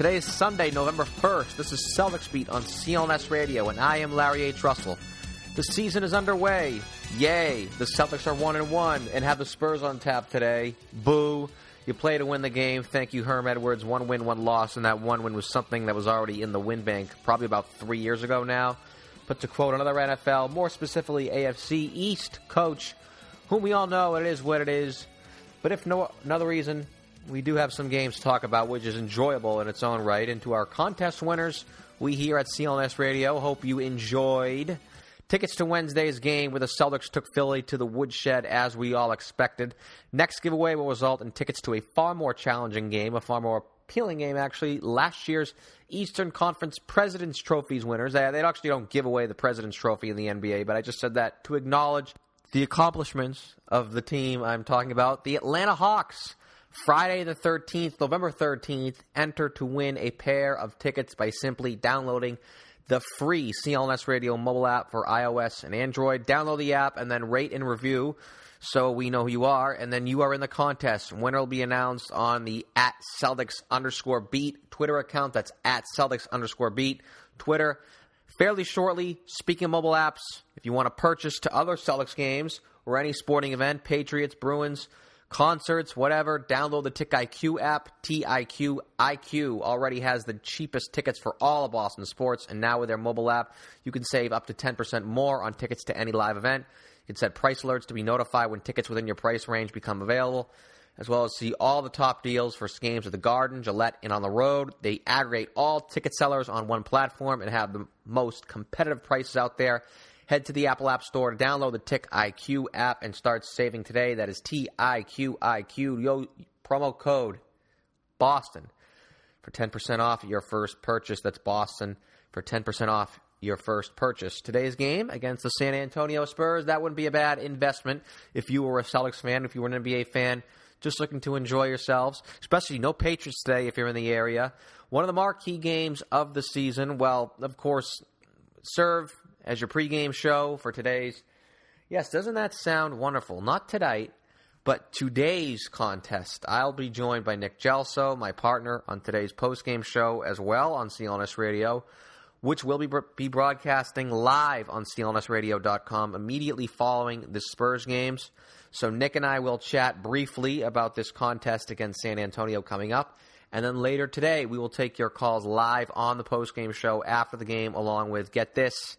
Today is Sunday, November 1st. This is Celtics Beat on CLNS Radio, and I am Larry H. Russell. The season is underway. Yay! The Celtics are 1 and 1 and have the Spurs on tap today. Boo! You play to win the game. Thank you, Herm Edwards. One win, one loss, and that one win was something that was already in the win bank probably about three years ago now. But to quote another NFL, more specifically AFC East coach, whom we all know it is what it is. But if no another reason, we do have some games to talk about, which is enjoyable in its own right. And to our contest winners, we here at CLNS Radio hope you enjoyed. Tickets to Wednesday's game where the Celtics took Philly to the woodshed as we all expected. Next giveaway will result in tickets to a far more challenging game, a far more appealing game, actually. Last year's Eastern Conference President's Trophies winners. They, they actually don't give away the President's Trophy in the NBA, but I just said that to acknowledge the accomplishments of the team I'm talking about, the Atlanta Hawks. Friday the 13th, November 13th, enter to win a pair of tickets by simply downloading the free CLNS Radio mobile app for iOS and Android. Download the app and then rate and review so we know who you are. And then you are in the contest. Winner will be announced on the at Celtics underscore beat Twitter account. That's at Celtics underscore beat Twitter. Fairly shortly, speaking of mobile apps, if you want to purchase to other Celtics games or any sporting event, Patriots, Bruins, concerts, whatever, download the TiqIQ app. TIQ IQ already has the cheapest tickets for all of Boston sports, and now with their mobile app, you can save up to 10% more on tickets to any live event. You can set price alerts to be notified when tickets within your price range become available, as well as see all the top deals for games at the Garden, Gillette, and on the road. They aggregate all ticket sellers on one platform and have the most competitive prices out there. Head to the Apple App Store to download the TiqIQ app and start saving today. That is T I Q I Q. Promo code Boston for 10% off your first purchase. That's Boston for 10% off your first purchase. Today's game against the San Antonio Spurs, that wouldn't be a bad investment if you were a Celtics fan, if you were an NBA fan, just looking to enjoy yourselves, especially no Patriots today if you're in the area. One of the marquee games of the season, well, of course, serve as your pregame show for today's. Yes, doesn't that sound wonderful? Not tonight, but today's contest. I'll be joined by Nick Gelso, my partner on today's postgame show as well on CLNS Radio, which will be, be broadcasting live on CLNSradio.com immediately following the Spurs games. So Nick and I will chat briefly about this contest against San Antonio coming up. And then later today, we will take your calls live on the postgame show after the game, along with, get this,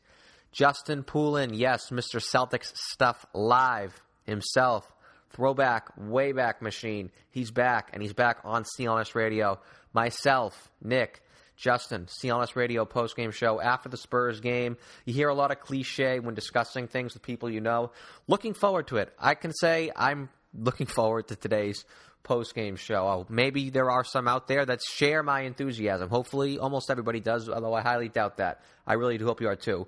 Justin Poulin, yes, Mr. Celtics stuff live himself. Throwback, way back machine. He's back, and he's back on CLNS Radio. Myself, Nick, Justin, CLNS Radio postgame show after the Spurs game. You hear a lot of cliche when discussing things with people you know. Looking forward to it. I can say I'm looking forward to today's post-game show. Oh, maybe there are some out there that share my enthusiasm. Hopefully, almost everybody does, although I highly doubt that. I really do hope you are too.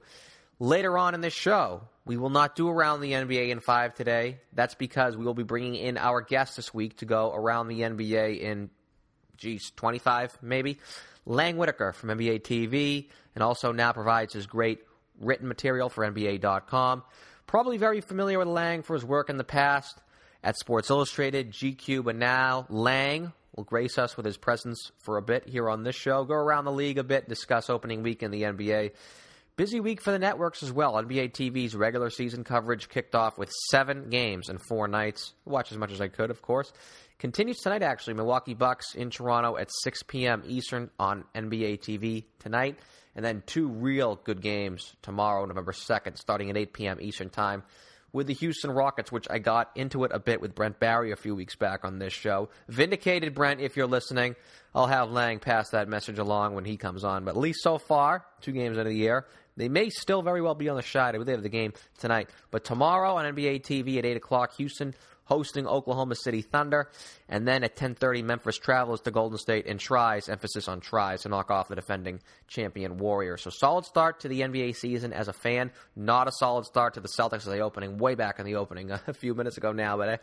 Later on in this show, we will not do around the NBA in five today. That's because we will be bringing in our guest this week to go around the NBA in, geez, 25 maybe. Lang Whitaker from NBA TV, and also now provides his great written material for NBA.com. Probably very familiar with Lang for his work in the past at Sports Illustrated, GQ, but now Lang will grace us with his presence for a bit here on this show. Go around the league a bit, discuss opening week in the NBA. Busy week for the networks as well. NBA TV's regular season coverage kicked off with seven games and four nights. Watch as much as I could, of course. Continues tonight, actually. Milwaukee Bucks in Toronto at 6 p.m. Eastern on NBA TV tonight. And then two real good games tomorrow, November 2nd, starting at 8 p.m. Eastern Time with the Houston Rockets, which I got into it a bit with Brent Barry a few weeks back on this show. Vindicated, Brent, if you're listening. I'll have Lang pass that message along when he comes on. But at least so far, two games into the year, they may still very well be on the believe they have the game tonight. But tomorrow on NBA TV at 8 o'clock, Houston hosting Oklahoma City Thunder, and then at 10:30 Memphis travels to Golden State and tries emphasis on tries to knock off the defending champion Warriors. So solid start to the NBA season as a fan, not a solid start to the Celtics as the opening way back in the opening a few minutes ago now, but. I,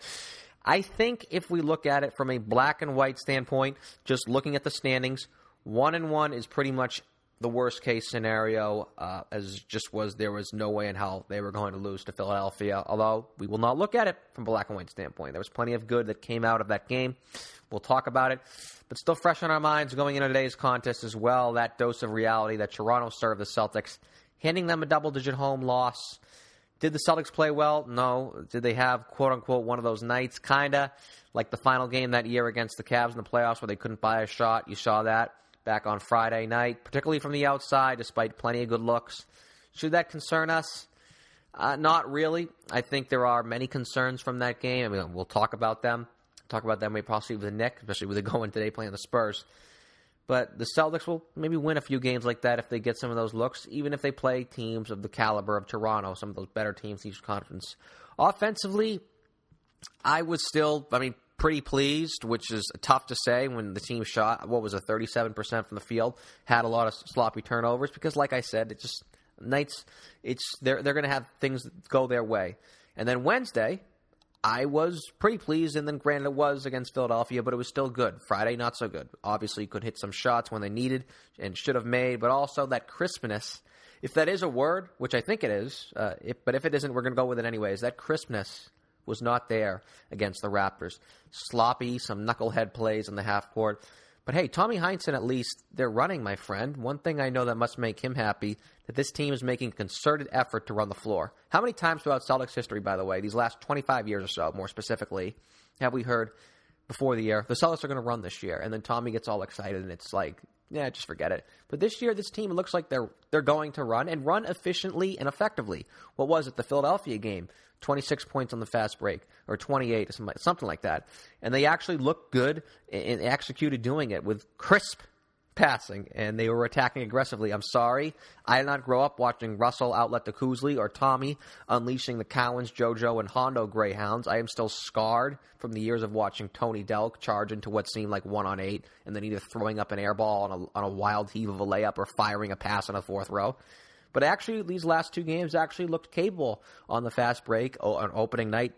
I think if we look at it from a black and white standpoint, just looking at the standings, one and one is pretty much the worst case scenario, uh, as just was there was no way in hell they were going to lose to Philadelphia. Although we will not look at it from black and white standpoint. There was plenty of good that came out of that game. We'll talk about it, but still fresh on our minds going into today's contest as well. That dose of reality that Toronto served the Celtics, handing them a double-digit home loss. Did the Celtics play well? No. Did they have quote unquote one of those nights? Kinda like the final game that year against the Cavs in the playoffs where they couldn't buy a shot. You saw that back on Friday night, particularly from the outside, despite plenty of good looks. Should that concern us? Uh, not really. I think there are many concerns from that game. I mean, we'll talk about them. Talk about them maybe possibly with the Nick, especially with the going today playing the Spurs. But the Celtics will maybe win a few games like that if they get some of those looks, even if they play teams of the caliber of Toronto, some of those better teams in each conference. Offensively, I was still, I mean, pretty pleased, which is tough to say when the team shot what was a 37% from the field, had a lot of sloppy turnovers because like I said, it just nights it's they're they're going to have things go their way. And then Wednesday, I was pretty pleased, and then granted it was against Philadelphia, but it was still good. Friday, not so good. Obviously, could hit some shots when they needed and should have made, but also that crispness, if that is a word, which I think it is, uh, if, but if it isn't, we're going to go with it anyways. That crispness was not there against the Raptors. Sloppy, some knucklehead plays in the half court. But hey, Tommy Heinsohn, at least they're running, my friend. One thing I know that must make him happy that this team is making a concerted effort to run the floor. How many times throughout Celtics history, by the way, these last 25 years or so, more specifically, have we heard before the year the Celtics are going to run this year, and then Tommy gets all excited, and it's like, yeah, just forget it. But this year, this team looks like they're they're going to run and run efficiently and effectively. What was it? The Philadelphia game, 26 points on the fast break, or 28, something like that. And they actually looked good and executed doing it with crisp passing, and they were attacking aggressively. I'm sorry, I did not grow up watching Russell outlet the Cousy or Tommy unleashing the Cowens, JoJo, and Hondo Greyhounds. I am still scarred from the years of watching Tony Delk charge into what seemed like one on eight, and then either throwing up an air ball on a, on a wild heave of a layup or firing a pass on a fourth row. But actually, these last two games actually looked capable on the fast break on opening night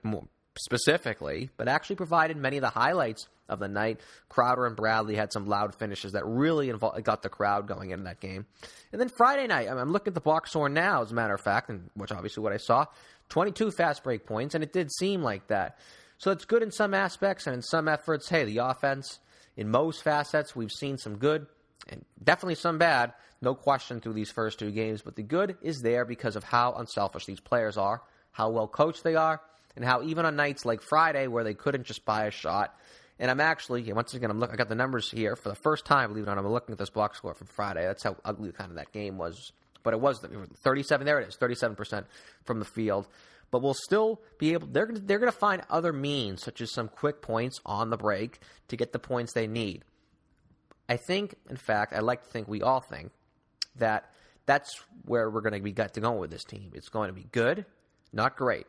specifically, but actually provided many of the highlights of the night. Crowder and Bradley had some loud finishes that really got the crowd going into that game. And then Friday night, I'm looking at the box score now, as a matter of fact, and which obviously what I saw, 22 fast break points, and it did seem like that. So it's good in some aspects, and in some efforts, hey, the offense, in most facets, we've seen some good and definitely some bad, no question, through these first two games. But the good is there because of how unselfish these players are, how well coached they are, and how even on nights like Friday where they couldn't just buy a shot. And I'm actually, once again, I'm looking. I got the numbers here for the first time. Believe it or not, I'm looking at this box score from Friday. That's how ugly kind of that game was. But it was 37. There it is, 37 percent from the field. But we'll still be able. They're they're going to find other means, such as some quick points on the break, to get the points they need. I think, in fact, I like to think we all think that that's where we're going to be got to go with this team. It's going to be good, not great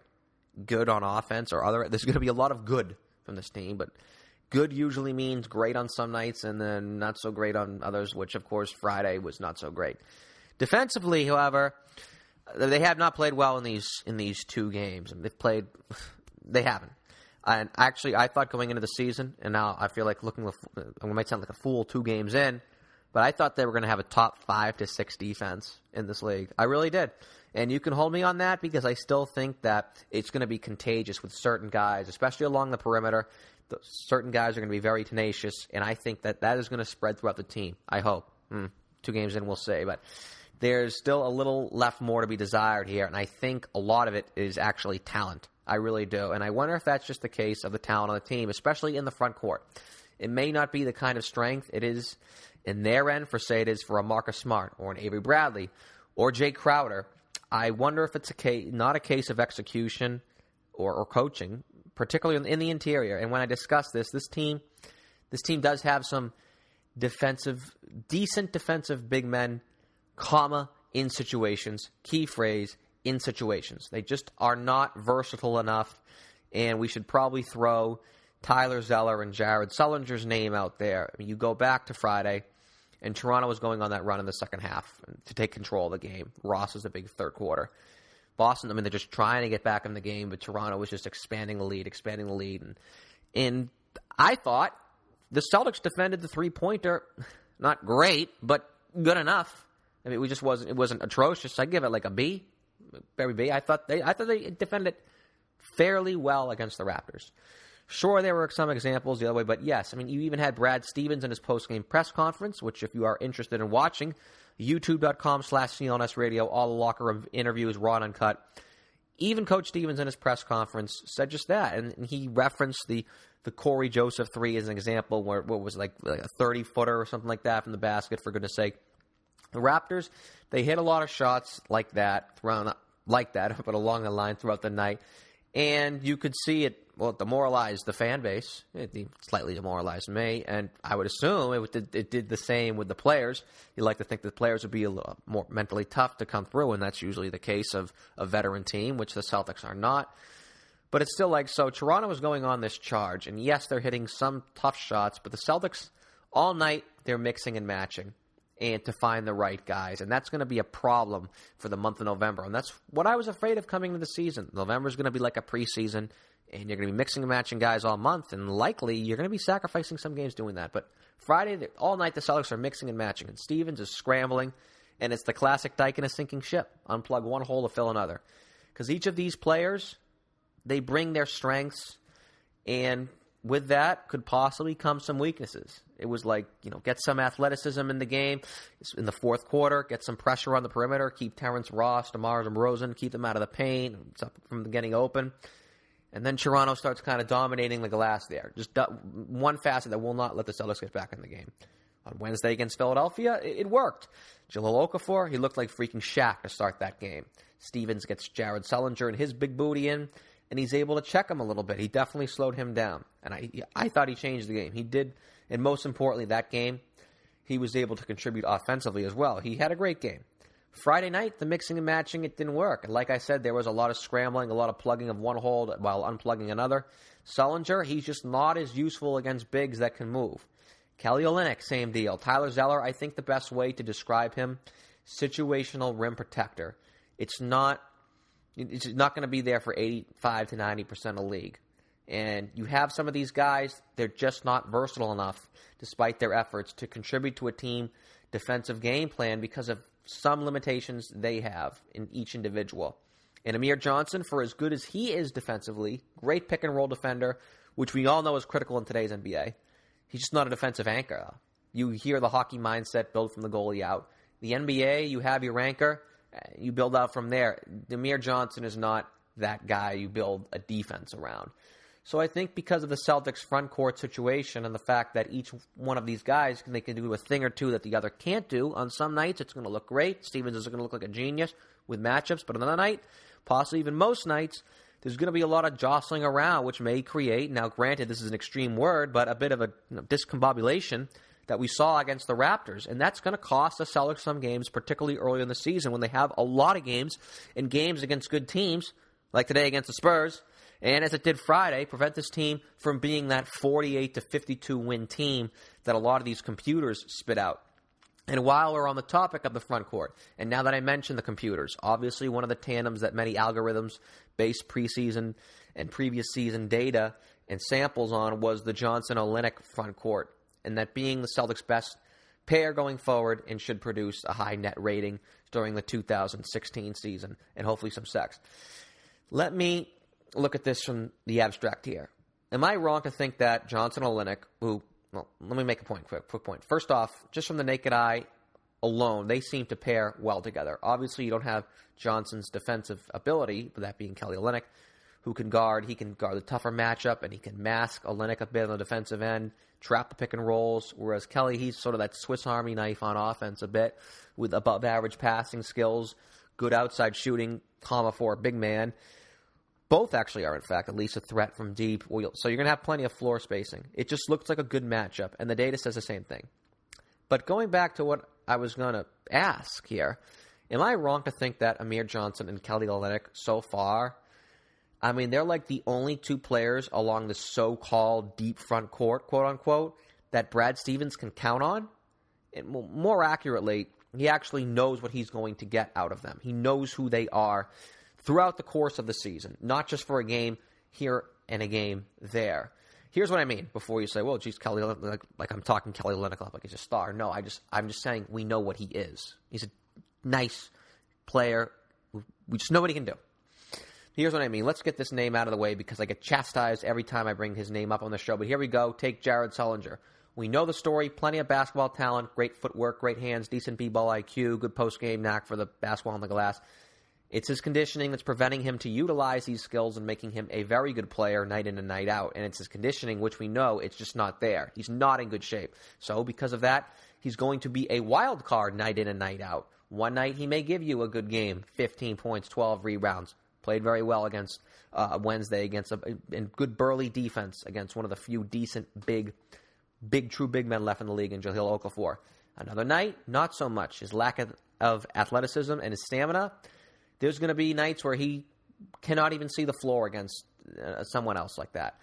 good on offense or other. There's going to be a lot of good from this team, but good usually means great on some nights and then not so great on others, which of course Friday was not so great. Defensively, however, they have not played well in these in these two games. They've played, they haven't. And actually, I thought going into the season, and now I feel like looking, I might sound like a fool two games in, but I thought they were going to have a top five to six defense in this league. I really did. And you can hold me on that because I still think that it's going to be contagious with certain guys, especially along the perimeter. The, certain guys are going to be very tenacious, and I think that that is going to spread throughout the team. I hope. Hmm. Two games in, we'll see. But there's still a little left more to be desired here, and I think a lot of it is actually talent. I really do. And I wonder if that's just the case of the talent on the team, especially in the front court. It may not be the kind of strength it is in their end for, say, it is for a Marcus Smart or an Avery Bradley or Jae Crowder I wonder if it's a case, not a case of execution or, or coaching, particularly in, the interior. And when I discuss this, this team, this team does have some defensive, decent defensive big men, comma in situations. Key phrase in situations. They just are not versatile enough and we should probably throw Tyler Zeller and Jared Sullinger's name out there. I mean, you go back to Friday, and Toronto was going on that run in the second half to take control of the game. Ross was a big third quarter. Boston, I mean, they're just trying to get back in the game, but Toronto was just expanding the lead, expanding the lead. And, and I thought the Celtics defended the three pointer, not great, but good enough. I mean, it just wasn't it wasn't atrocious. I give it like a B, very B. I thought they I thought they defended fairly well against the Raptors. Sure, there were some examples the other way, but yes, I mean, you even had Brad Stevens in his post-game press conference, which, if you are interested in watching, youtube.com slash CLNS radio, all the locker room interviews, raw and uncut. Even Coach Stevens in his press conference said just that, and, and he referenced the the Cory Joseph three as an example, where what was like, like a 30 footer or something like that from the basket, for goodness sake. The Raptors, they hit a lot of shots like that, thrown like that, but along the line throughout the night. And you could see it, well, demoralized the fan base. It slightly demoralized me. And I would assume it did, it did the same with the players. You like to think the players would be a little more mentally tough to come through, and that's usually the case of a veteran team, which the Celtics are not. But it's still like so. Toronto is going on this charge, and yes, they're hitting some tough shots, but the Celtics all night they're mixing and matching and to find the right guys. And that's going to be a problem for the month of November. And that's what I was afraid of coming into the season. November is going to be like a preseason, and you're going to be mixing and matching guys all month, and likely you're going to be sacrificing some games doing that. But Friday, all night, the Celtics are mixing and matching, and Stevens is scrambling, and it's the classic dike in a sinking ship. Unplug one hole to fill another. Because each of these players, they bring their strengths, and with that could possibly come some weaknesses. It was like, you know, get some athleticism in the game in the fourth quarter, get some pressure on the perimeter, keep Terrence Ross, DeMar DeRozan, keep them out of the paint from getting open. And then Toronto starts kind of dominating the glass there. Just one facet that will not let the Celtics get back in the game. On Wednesday against Philadelphia, it, worked. Jahlil Okafor, he looked like freaking Shaq to start that game. Stevens gets Jared Sullinger and his big booty in and he's able to check him a little bit. He definitely slowed him down, and I I thought he changed the game. He did, and most importantly, that game he was able to contribute offensively as well. He had a great game. Friday night, the mixing and matching it didn't work. Like I said, there was a lot of scrambling, a lot of plugging of one hold while unplugging another. Sullinger, he's just not as useful against bigs that can move. Kelly Olynyk, same deal. Tyler Zeller, I think the best way to describe him, situational rim protector. It's not it's not going to be there for 85 to 90% of the league. And you have some of these guys, they're just not versatile enough, despite their efforts, to contribute to a team defensive game plan because of some limitations they have in each individual. And Amir Johnson, for as good as he is defensively, great pick and roll defender, which we all know is critical in today's NBA. He's just not a defensive anchor. You hear the hockey mindset built from the goalie out. The NBA, you have your anchor you build out from there. Demir Johnson is not that guy you build a defense around. So I think because of the Celtics front court situation and the fact that each one of these guys they can do a thing or two that the other can't do. On some nights it's going to look great. Stevens is going to look like a genius with matchups, but another night, possibly even most nights, there's going to be a lot of jostling around, which may create. Now, granted, this is an extreme word, but a bit of a you know, discombobulation that we saw against the Raptors. And that's going to cost the Celtics some games, particularly early in the season when they have a lot of games and games against good teams, like today against the Spurs. And as it did Friday, prevent this team from being that 48 to 52 win team that a lot of these computers spit out. And while we're on the topic of the front court, and now that I mentioned the computers, obviously one of the tandems that many algorithms base preseason and previous season data and samples on was the Johnson Olynyk front court and that being the Celtics' best pair going forward and should produce a high net rating during the 2016 season and hopefully some sex. Let me look at this from the abstract here. Am I wrong to think that Johnson Olynyk, who, well, let me make a point, quick, quick point. First off, just from the naked eye alone, they seem to pair well together. Obviously, you don't have Johnson's defensive ability, but that being Kelly Olynyk, who can guard. He can guard the tougher matchup, and he can mask Olynyk a bit on the defensive end, trap the pick and rolls. Whereas Kelly, he's sort of that Swiss Army knife on offense a bit, with above average passing skills, good outside shooting, comma for a big man. Both actually are, in fact, at least a threat from deep. So you're going to have plenty of floor spacing. It just looks like a good matchup, and the data says the same thing. But going back to what I was going to ask here, am I wrong to think that Amir Johnson and Kelly Olynyk so far I mean, they're like the only two players along the so-called deep front court, quote unquote, that Brad Stevens can count on. And more accurately, he actually knows what he's going to get out of them. He knows who they are throughout the course of the season, not just for a game here and a game there. Here's what I mean. Before you say, "Well, geez, Kelly, like, like I'm talking Kelly Olynyk like he's a star." No, I just I'm just saying we know what he is. He's a nice player. We just know what he can do. Here's what I mean. Let's get this name out of the way because I get chastised every time I bring his name up on the show. But here we go. Take Jared Sullinger. We know the story. Plenty of basketball talent, great footwork, great hands, decent b-ball IQ, good post-game knack for the basketball on the glass. It's his conditioning that's preventing him to utilize these skills and making him a very good player night in and night out. And it's his conditioning, which we know it's just not there. He's not in good shape. So because of that, he's going to be a wild card night in and night out. One night he may give you a good game, 15 points, 12 rebounds. Played very well against uh, Wednesday against a and good burly defense against one of the few decent big, big true big men left in the league in Jahlil Okafor. Another night, not so much. His lack of, of athleticism and his stamina there's going to be nights where he cannot even see the floor against uh, someone else like that.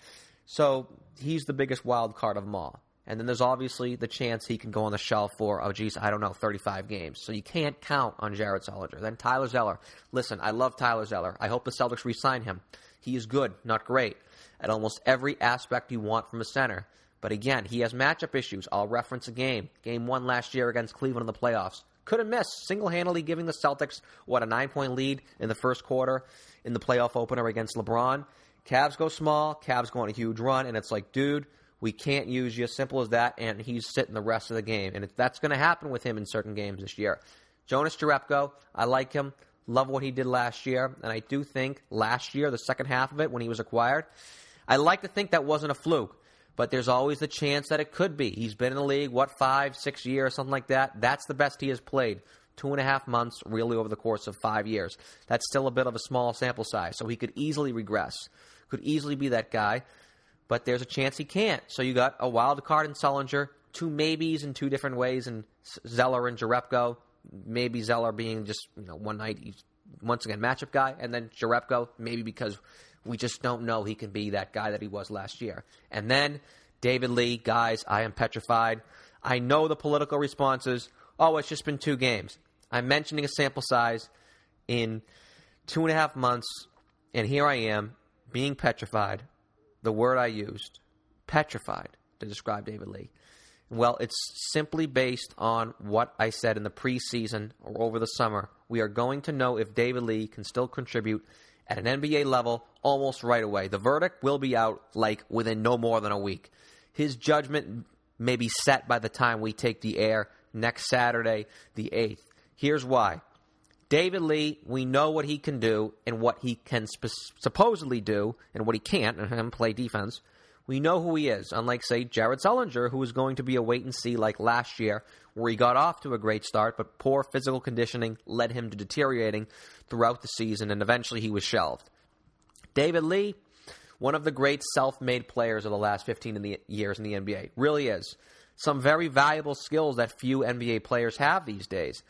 So he's the biggest wild card of them all. And then there's obviously the chance he can go on the shelf for, oh, geez, I don't know, 35 games. So you can't count on Jared Sullinger. Then Tyler Zeller. Listen, I love Tyler Zeller. I hope the Celtics re sign him. He is good, not great, at almost every aspect you want from a center. But again, he has matchup issues. I'll reference a game. Game one last year against Cleveland in the playoffs couldn't miss, single handedly giving the Celtics, what, a nine point lead in the first quarter in the playoff opener against LeBron. Cavs go small, Cavs go on a huge run, and it's like, dude, we can't use you. Simple as that. And he's sitting the rest of the game. And that's going to happen with him in certain games this year. Jonas Jerebko, I like him. Love what he did last year. And I do think last year, the second half of it, when he was acquired, I like to think that wasn't a fluke but there's always the chance that it could be. He's been in the league, what, five, six years, something like that. That's the best he has played. Two and a half months, really, over the course of five years. That's still a bit of a small sample size, so he could easily regress, could easily be that guy, but there's a chance he can't. So you got a wild card in Sullinger, two maybes in two different ways, and Zeller and Jerebko. Maybe Zeller being just you know one night once again matchup guy, and then Jerebko maybe because we just don't know he can be that guy that he was last year. And then David Lee, guys, I am petrified. I know the political responses. Oh, it's just been two games. I'm mentioning a sample size in two and a half months, and here I am being petrified. The word I used, petrified, to describe David Lee. Well, it's simply based on what I said in the preseason or over the summer. We are going to know if David Lee can still contribute at an NBA level almost right away. The verdict will be out like within no more than a week. His judgment may be set by the time we take the air next Saturday, the 8th. Here's why. David Lee, we know what he can do and what he can sp- supposedly do and what he can't, and him play defense. We know who he is, unlike, say, Jared Sullinger, who is going to be a wait and see like last year, where he got off to a great start, but poor physical conditioning led him to deteriorating throughout the season, and eventually he was shelved. David Lee, one of the great self made players of the last 15 in the years in the NBA, really is. Some very valuable skills that few NBA players have these days.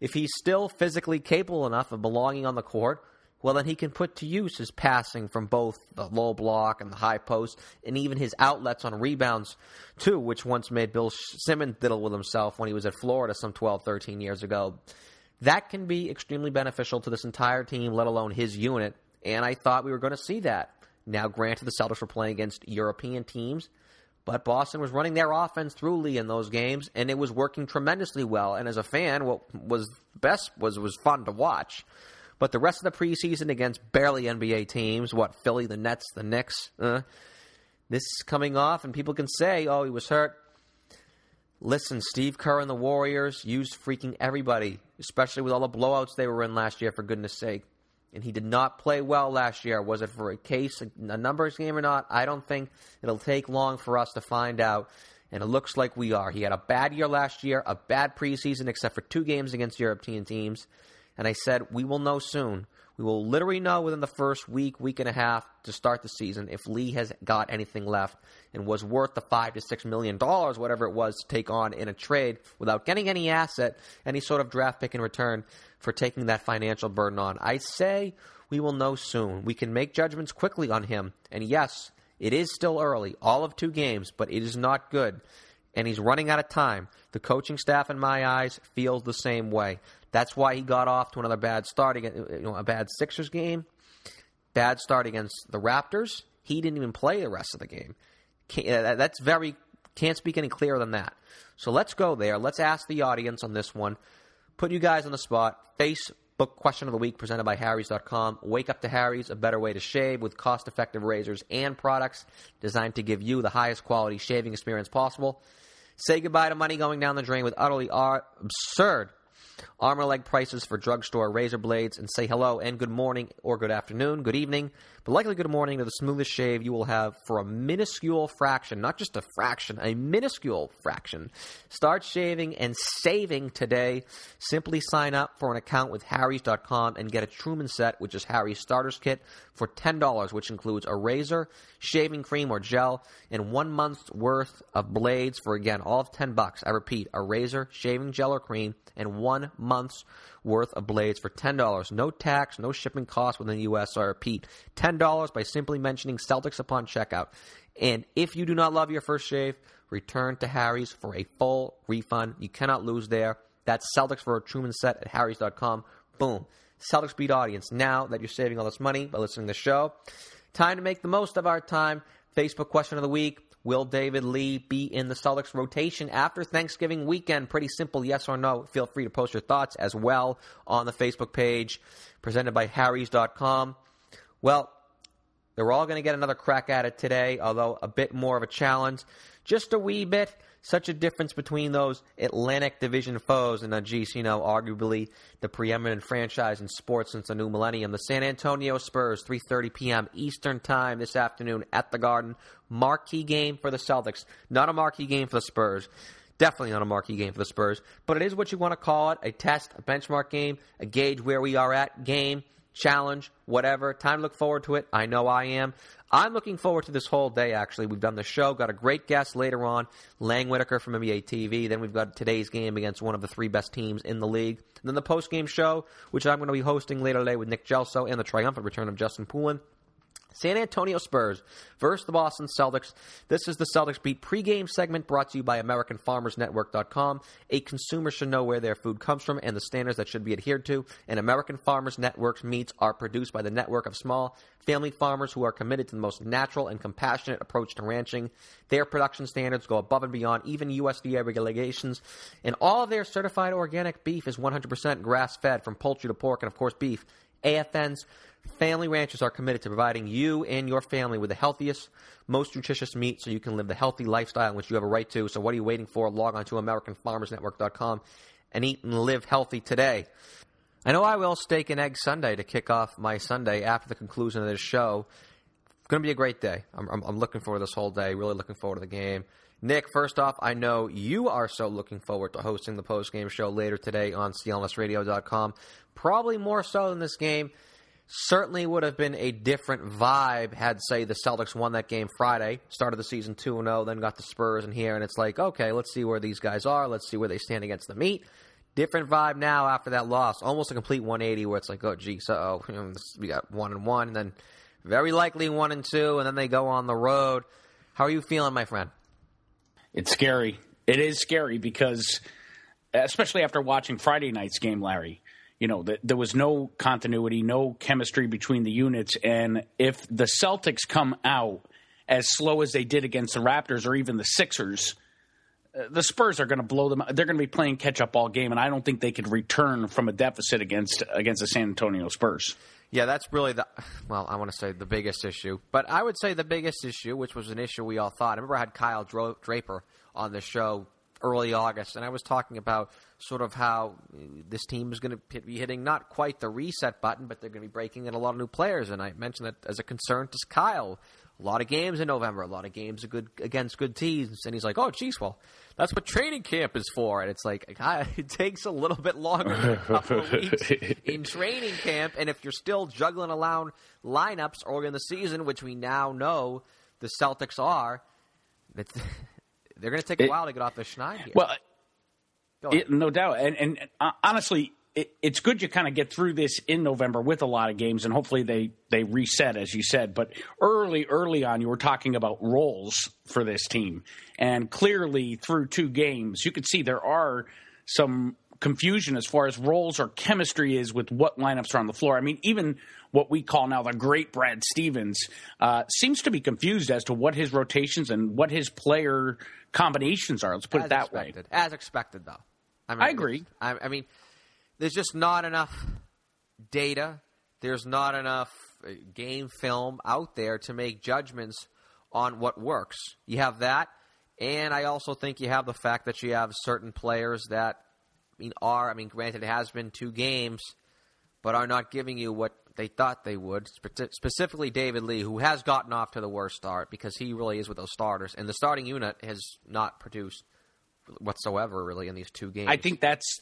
If he's still physically capable enough of belonging on the court, well, then he can put to use his passing from both the low block and the high post, and even his outlets on rebounds, too, which once made Bill Simmons diddle with himself when he was at Florida some 12, 13 years ago. That can be extremely beneficial to this entire team, let alone his unit, and I thought we were going to see that. Now, granted, the Celtics were playing against European teams, but Boston was running their offense through Lee in those games, and it was working tremendously well. And as a fan, what was best was was fun to watch. But the rest of the preseason against barely NBA teams, what, Philly, the Nets, the Knicks, uh, this is coming off, and people can say, oh, he was hurt. Listen, Steve Kerr and the Warriors used freaking everybody, especially with all the blowouts they were in last year, for goodness sake. And he did not play well last year. Was it for a case, a numbers game or not? I don't think it'll take long for us to find out. And it looks like we are. He had a bad year last year, a bad preseason, except for two games against European teams. And I said, we will know soon. We will literally know within the first week, week and a half to start the season if Lee has got anything left and was worth the five to six million dollars, whatever it was, to take on in a trade without getting any asset, any sort of draft pick in return for taking that financial burden on. I say We will know soon. We can make judgments quickly on him. And yes, it is still early, all of two games, but it is not good. And he's running out of time. The coaching staff, in my eyes, feels the same way. That's why he got off to another bad start, you know, a bad Sixers game, bad start against the Raptors. He didn't even play the rest of the game. Uh, that's very can't speak any clearer than that. So let's go there. Let's ask the audience on this one. Put you guys on the spot. Facebook question of the week presented by Harry's.com. Wake up to Harry's, a better way to shave with cost effective razors and products designed to give you the highest quality shaving experience possible. Say goodbye to money going down the drain with utterly absurd armor leg prices for drugstore razor blades, and say hello and good morning or good afternoon, good evening, but likely good morning to the smoothest shave you will have for a minuscule fraction, not just a fraction, a minuscule fraction. Start shaving and saving today. Simply sign up for an account with Harry's.com and get a Truman set, which is Harry's starters kit, for $10, which includes a razor, shaving cream or gel, and one month's worth of blades for again all of 10 bucks. I repeat, a razor, shaving gel or cream, and one month's worth of blades for $10. No tax, no shipping costs within the U.S. So I repeat, $10 by simply mentioning Celtics upon checkout. And if you do not love your first shave, return to Harry's for a full refund. You cannot lose there. That's Celtics for a Truman set at Harry's.com. Boom. Celtics beat audience. Now that you're saving all this money by listening to the show, time to make the most of our time. Facebook question of the week. Will David Lee be in the Celtics rotation after Thanksgiving weekend? Pretty simple, yes or no. Feel free to post your thoughts as well on the Facebook page presented by Harry's.com. Well, they're all going to get another crack at it today, although a bit more of a challenge. Just a wee bit such a difference between those Atlantic Division foes, and the geez, you know, arguably the preeminent franchise in sports since the new millennium. The San Antonio Spurs, 3:30 p.m. Eastern Time this afternoon at the Garden. Marquee game for the Celtics, not a marquee game for the Spurs. Definitely not a marquee game for the Spurs, but it is what you want to call it a test, a benchmark game, a gauge where we are at game challenge, whatever. Time to look forward to it. I know I am. I'm looking forward to this whole day, actually. We've done the show, got a great guest later on, Lang Whitaker from NBA TV. Then we've got today's game against one of the three best teams in the league. And then the post game show, which I'm going to be hosting later today with Nick Gelso and the triumphant return of Justin Poulin. San Antonio Spurs versus the Boston Celtics. This is the Celtics Beat pregame segment brought to you by AmericanFarmersNetwork.com. A consumer should know where their food comes from and the standards that should be adhered to. And American Farmers Network's meats are produced by the network of small family farmers who are committed to the most natural and compassionate approach to ranching. Their production standards go above and beyond even USDA regulations. And all of their certified organic beef is 100% grass fed from poultry to pork and, of course, beef. AFN's Family ranchers are committed to providing you and your family with the healthiest, most nutritious meat so you can live the healthy lifestyle in which you have a right to. So what are you waiting for? Log on to AmericanFarmersNetwork.com and eat and live healthy today. I know I will steak and egg Sunday to kick off my Sunday after the conclusion of this show. It's going to be a great day. I'm, I'm, I'm looking forward to this whole day. Really looking forward to the game. Nick, first off, I know you are so looking forward to hosting the post game show later today on CLNSRadio.com. Probably more so than this game certainly would have been a different vibe had, say, the Celtics won that game Friday, started the season 2 0, then got the Spurs in here, and it's like, okay, let's see where these guys are. Let's see where they stand against the meat. Different vibe now after that loss. Almost a complete 180 where it's like, oh, geez, oh, we got one and one, and then very likely one and two, and then they go on the road. How are you feeling, my friend? It's scary. It is scary because, especially after watching Friday night's game, Larry, you know, the, there was no continuity, no chemistry between the units. And if the Celtics come out as slow as they did against the Raptors or even the Sixers, uh, the Spurs are going to blow them. They're going to be playing catch up all game, and I don't think they could return from a deficit against against the San Antonio Spurs. Yeah, that's really the well, I want to say the biggest issue, but I would say the biggest issue, which was an issue we all thought. I remember I had Kyle Draper on the show early August, and I was talking about sort of how this team is going to be hitting not quite the reset button, but they're going to be breaking in a lot of new players. And I mentioned that as a concern to Kyle. A lot of games in November, a lot of games good, against good teams, and he's like, "Oh, geez, well, that's what training camp is for." And it's like ah, it takes a little bit longer than a couple of weeks in training camp, and if you're still juggling around lineups early in the season, which we now know the Celtics are, they're going to take a it, while to get off the schneid here. Well, it, no doubt, and, and uh, honestly, it, it's good you kind of get through this in November with a lot of games, and hopefully they they reset as you said. But early early on, you were talking about roles for this team, and clearly through two games, you could see there are some confusion as far as roles or chemistry is with what lineups are on the floor. I mean, even what we call now the great Brad Stevens uh, seems to be confused as to what his rotations and what his player combinations are. Let's put As it that expected. way. As expected, though. I, mean, I agree. I, I mean, there's just not enough data. There's not enough uh, game film out there to make judgments on what works. You have that, and I also think you have the fact that you have certain players that I mean are. I mean, granted, it has been two games, but are not giving you what they thought they would. Spe- Specifically, David Lee, who has gotten off to the worst start because he really is with those starters, and the starting unit has not produced whatsoever really in these two games. I think that's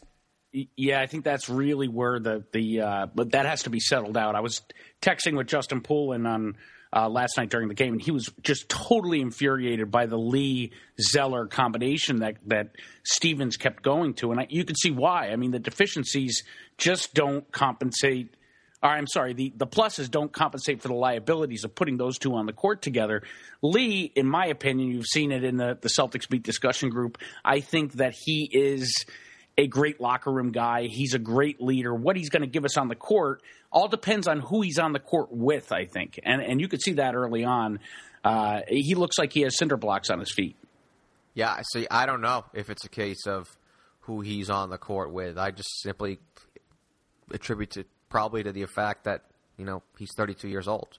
yeah, I think that's really where the the uh, but that has to be settled out. I was texting with Justin Poulin on uh, last night during the game, and he was just totally infuriated by the Lee Zeller combination that that Stevens kept going to, and I, you could see why. I mean, the deficiencies just don't compensate. Or I'm sorry, the, the pluses don't compensate for the liabilities of putting those two on the court together. Lee, in my opinion, you've seen it in the, the Celtics beat discussion group. I think that he is a great locker room guy. He's a great leader. What he's going to give us on the court all depends on who he's on the court with, I think. And and you could see that early on. Uh, he looks like he has cinder blocks on his feet. Yeah, I see, I don't know if it's a case of who he's on the court with. I just simply attribute it probably to the fact that you know he's 32 years old.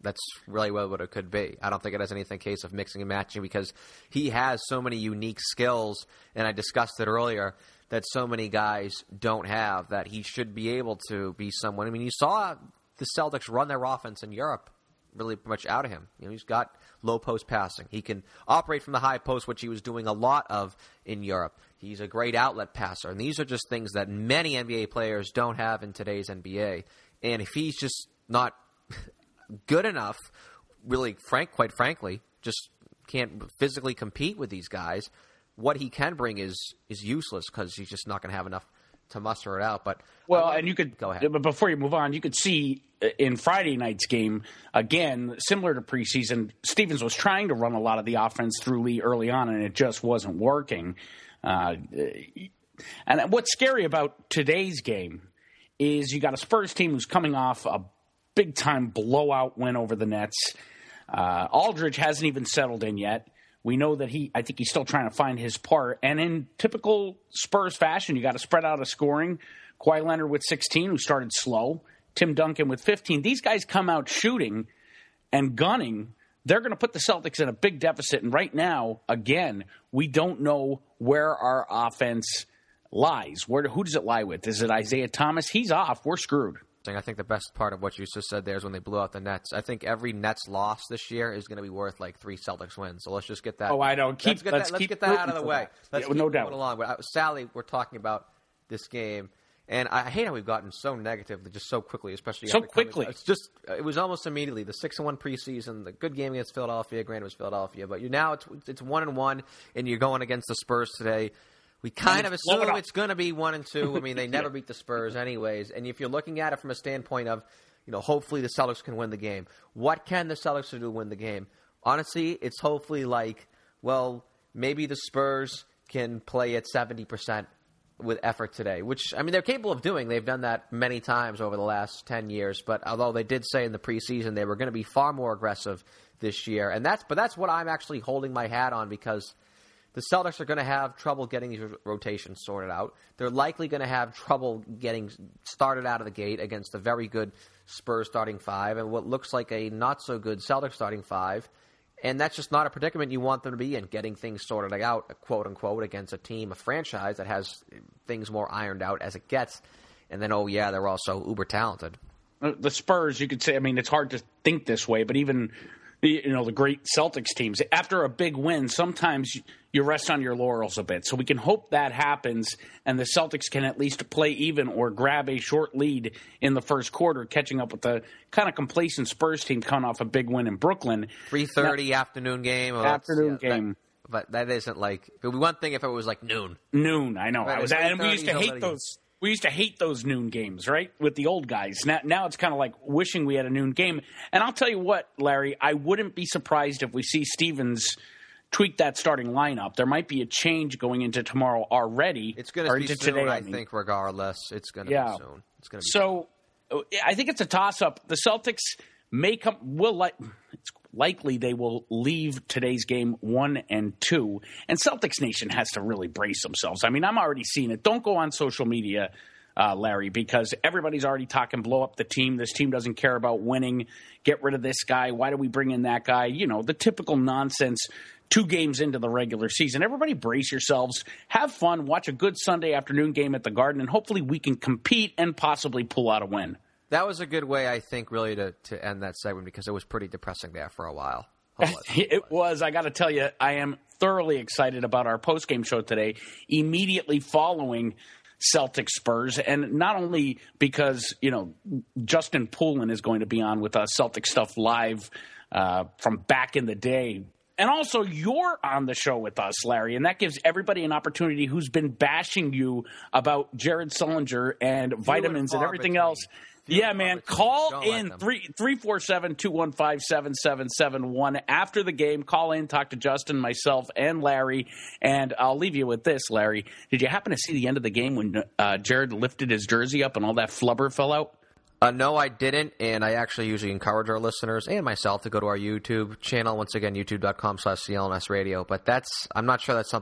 That's really what it could be. I don't think it has anything case of mixing and matching because he has so many unique skills, and I discussed it earlier that so many guys don't have that he should be able to be someone. I mean, you saw the Celtics run their offense in Europe really much out of him. You know, he's got low post passing. He can operate from the high post, which he was doing a lot of in Europe. He's a great outlet passer, and these are just things that many NBA players don't have in today's NBA. And if he's just not good enough, really, frank, quite frankly, just can't physically compete with these guys. What he can bring is is useless because he's just not going to have enough to muster it out. But Well, and you could go ahead. But before you move on, you could see uh, in Friday night's game again, similar to preseason. Stevens was trying to run a lot of the offense through Lee early on, and it just wasn't working. Uh, and what's scary about today's game is you got a Spurs team who's coming off a big time blowout win over the Nets. Uh, Aldridge hasn't even settled in yet. We know that he, I think he's still trying to find his part. And in typical Spurs fashion, you got to spread out a scoring. Kawhi Leonard with 16, who started slow. Tim Duncan with 15. These guys come out shooting and gunning. They're going to put the Celtics in a big deficit. And right now, again, we don't know where our offense lies. Where who does it lie with? Is it Isaiah Thomas? He's off. We're screwed. I think the best part of what you just said there is when they blew out the Nets. I think every Nets loss this year is going to be worth like three Celtics wins. So let's just get that. Oh, I don't. Keep- let's get let's that, let's keep get that out of the way. that. Let's Yeah, no doubt. along. But, Sally, we're talking about this game, and I hate how we've gotten so negative just so quickly, especially So after coming- quickly. It's just it was almost immediately the six and one preseason, the good game against Philadelphia. Granted, it was Philadelphia, but you now it's it's one and one, and you're going against the Spurs today. We kind of blow it assume it's going to be one and two. I mean, they never beat the Spurs, anyways. And if you're looking at it from a standpoint of, you know, hopefully the Celtics can win the game. What can the Celtics do to win the game? Honestly, it's hopefully like, well, maybe the Spurs can play at seventy percent with effort today, which I mean they're capable of doing. They've done that many times over the last ten years. But although they did say in the preseason they were going to be far more aggressive this year, and that's but that's what I'm actually holding my hat on because the Celtics are going to have trouble getting these rotations sorted out. They're likely going to have trouble getting started out of the gate against a very good Spurs starting five and what looks like a not so good Celtics starting five. And that's just not a predicament you want them to be in, getting things sorted out, quote unquote, against a team, a franchise that has things more ironed out as it gets. And then, oh, yeah, they're also uber talented. Uh, the Spurs, you could say. I mean, it's hard to think this way, but even the- you know the great Celtics teams after a big win, sometimes you rest on your laurels a bit. So we can hope that happens, and the Celtics can at least play even or grab a short lead in the first quarter, catching up with the kind of complacent Spurs team coming off a big win in Brooklyn. 3.30 afternoon game. Well, Afternoon yeah, that- game. but that isn't like. It would be one thing if it was like noon. Noon, I know. Right, I was, and we used to hate those. We used to hate those noon games, right? With the old guys. Now, now it's kind of like wishing we had a noon game. And I'll tell you what, Larry, I wouldn't be surprised if we see Stevens tweak that starting lineup. There might be a change going into tomorrow already. It's going to be soon, today, I, I mean. think, regardless. It's going to yeah. be soon. It's going to be so. Soon. I think it's a toss up. The Celtics may come. Will like. It's likely they will leave today's game one and two. And Celtics Nation has to really brace themselves. I mean, I'm already seeing it. Don't go on social media. Uh, Larry, because everybody's already talking blow up the team. This team doesn't care about winning. Get rid of this guy. Why do we bring in that guy? You know, the typical nonsense two games into the regular season. Everybody brace yourselves, have fun, watch a good Sunday afternoon game at the Garden, and hopefully we can compete and possibly pull out a win. That was a good way, I think, really to, to end that segment because it was pretty depressing there for a while. it was. I got to tell you, I am thoroughly excited about our post game show today. Immediately following Celtic Spurs, and not only because you know Justin Poulin is going to be on with us, Celtic stuff live uh, from back in the day. And also, you're on the show with us, Larry, and that gives everybody an opportunity who's been bashing you about Jared Sullinger and vitamins and everything else yeah, man. Call in three three four seven two one five seven seven seven one after the game. Call in, talk to Justin, myself, and Larry. And I'll leave you with this, Larry. Did you happen to see the end of the game when uh, Jared lifted his jersey up and all that flubber fell out? Uh, no, I didn't, and I actually usually encourage our listeners and myself to go to our YouTube channel. Once again, youtube.com slash CLNS radio. But I'm not sure that's,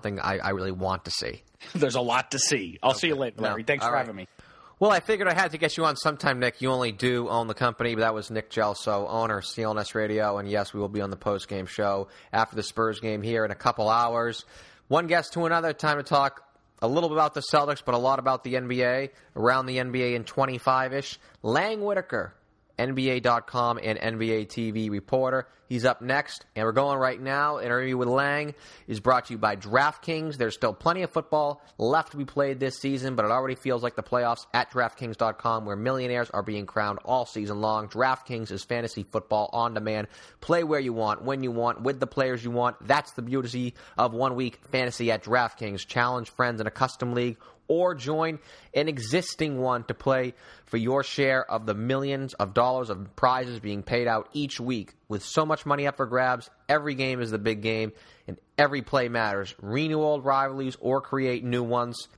Well, I figured I had to get you on sometime, Nick. You only do own the company, but that was Nick Gelso, owner, of CLNS Radio, and yes, we will be on the post game show after the Spurs game here in a couple hours. One guest to another, time to talk a little bit about the Celtics, but a lot about the NBA, around the NBA in 25 ish. Lang Whitaker NBA.com and NBA TV reporter. He's up next, and we're going right now. Interview with Lang is brought to you by DraftKings. There's still plenty of football left to be played this season, but it already feels like the playoffs at DraftKings.com, where millionaires are being crowned all season long. DraftKings is fantasy football on demand. Play where you want, when you want, with the players you want. That's the beauty of one week fantasy at DraftKings. Challenge friends in a custom league or join an existing one to play for your share of the millions of dollars of prizes being paid out each week. With so much money up for grabs, every game is the big game and every play matters. Renew old rivalries or create new ones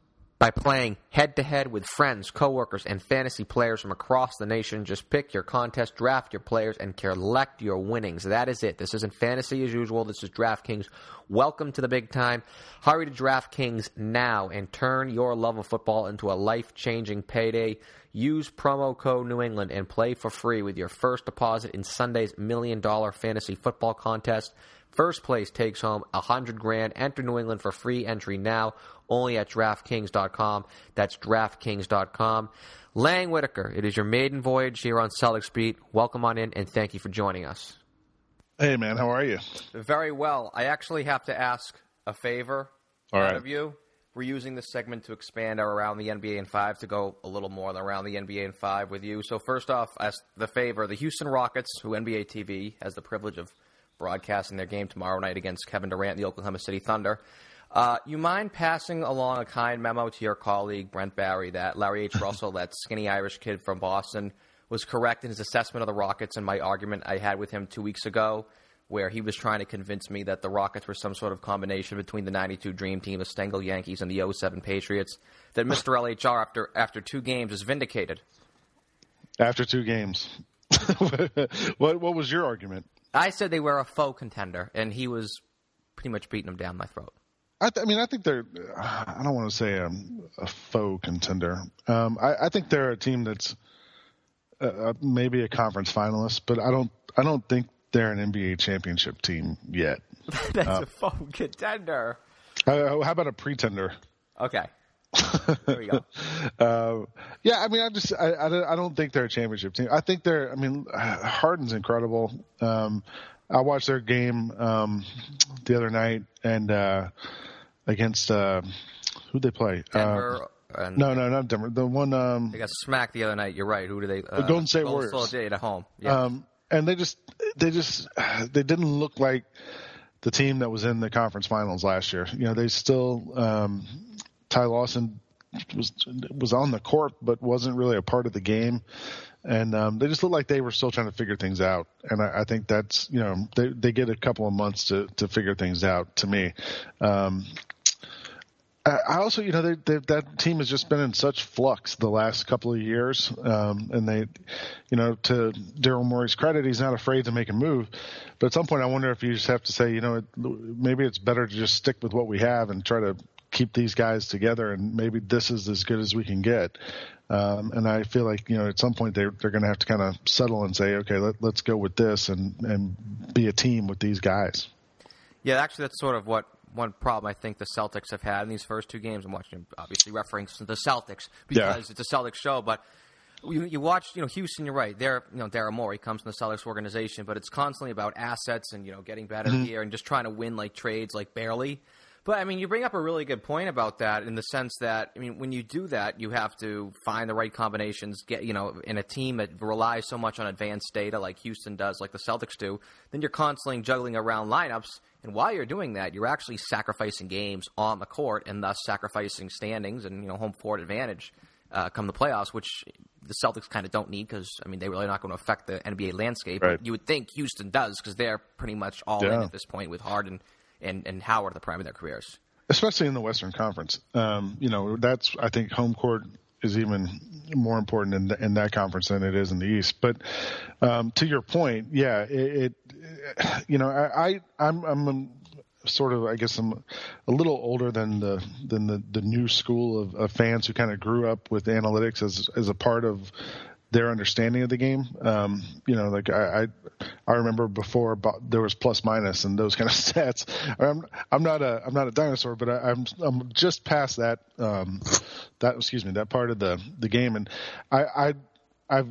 by playing head to head with friends, coworkers, and fantasy players from across the nation. Just pick your contest, draft your players, and collect your winnings. That is it. This isn't fantasy as usual. This is DraftKings. Welcome to the big time. Hurry to DraftKings now and turn your love of football into a life changing payday. Use promo code New England and play for free with your first deposit in Sunday's million dollar fantasy football contest. First place takes home a hundred grand. Enter New England for free entry now, only at DraftKings.com. That's DraftKings.com. Lang Whitaker, it is your maiden voyage here on Celtics Beat. Welcome on in, and thank you for joining us. Hey, man, how are you? Very well. I actually have to ask a favor All out right. of you. We're using this segment to expand our around the NBA in five to go a little more than around the NBA in five with you. So first off, as the favor, the Houston Rockets, who NBA TV has the privilege of broadcasting their game tomorrow night against Kevin Durant, the Oklahoma City Thunder. Uh, you mind passing along a kind memo to your colleague Brent Barry that Larry H. Russell, that skinny Irish kid from Boston, was correct in his assessment of the Rockets and my argument I had with him two weeks ago, where he was trying to convince me that the Rockets were some sort of combination between the '92 Dream Team, the Stengel Yankees, and the 07 Patriots. That Mr. LHR, after after two games, is vindicated. After two games, what what was your argument? I said they were a faux contender, and he was pretty much beating them down my throat. I, th- I mean, I think they're. I don't want to say a, a faux contender. Um, I, I, think they're a team that's uh, uh, maybe a conference finalist, but I don't. I don't think they're an NBA championship team yet. that's uh, a faux contender. Uh, how about a pretender? Okay. there we go. uh, yeah, I mean, I just I, I, I, don't think they're a championship team. I think they're. I mean, Harden's incredible. Um, I watched their game um, the other night and uh, against uh, who they play? Denver. Uh, no, no, not Denver. The one um, they got smacked the other night. You're right. Who do they? Uh, Golden State Golden Warriors. State at home. Yeah. Um, and they just they just they didn't look like the team that was in the conference finals last year. You know, they still um, Ty Lawson was was on the court but wasn't really a part of the game, and um, they just looked like they were still trying to figure things out. And I, I think that's you know they they get a couple of months to to figure things out. To me, um, I also, you know, they, they, that team has just been in such flux the last couple of years, um, and they, you know, to Daryl Morey's credit, he's not afraid to make a move. But at some point, I wonder if you just have to say, you know, maybe it's better to just stick with what we have and try to keep these guys together, and maybe this is as good as we can get. Um, and I feel like you know at some point they're they're going to have to kind of settle and say, okay, let, let's go with this and and be a team with these guys. Yeah, actually, that's sort of what one problem I think the Celtics have had in these first two games. I'm watching, obviously, referring to the Celtics because yeah. it's a Celtics show, but. You, you watch, you know, Houston. You're right. There, you know, Daryl Morey comes from the Celtics organization, but it's constantly about assets and you know getting better mm-hmm. here and just trying to win like trades, like barely. But I mean, you bring up a really good point about that in the sense that I mean, when you do that, you have to find the right combinations. Get you know, in a team that relies so much on advanced data, like Houston does, like the Celtics do, then you're constantly juggling around lineups. And while you're doing that, you're actually sacrificing games on the court, and thus sacrificing standings and you know home court advantage uh, come the playoffs, which the Celtics kind of don't need because I mean they're really not going to affect the NBA landscape. Right. You would think Houston does because they're pretty much all yeah. in at this point with Harden and, and Howard at the prime of their careers. Especially in the Western Conference. Um, you know, that's, I think, home court is even more important in, in that conference than it is in the East. But um, to your point, yeah, it, it you know, I, I I'm, I'm sort of I guess I'm a little older than the than the, the new school of, of fans who kind of grew up with analytics as as a part of their understanding of the game. Um, you know, like I, I, I remember before there was plus minus and those kind of stats. I'm, I'm not a, I'm not a dinosaur, but I, am I'm, I'm just past that, um, that, excuse me, that part of the, the game. And I, I, I've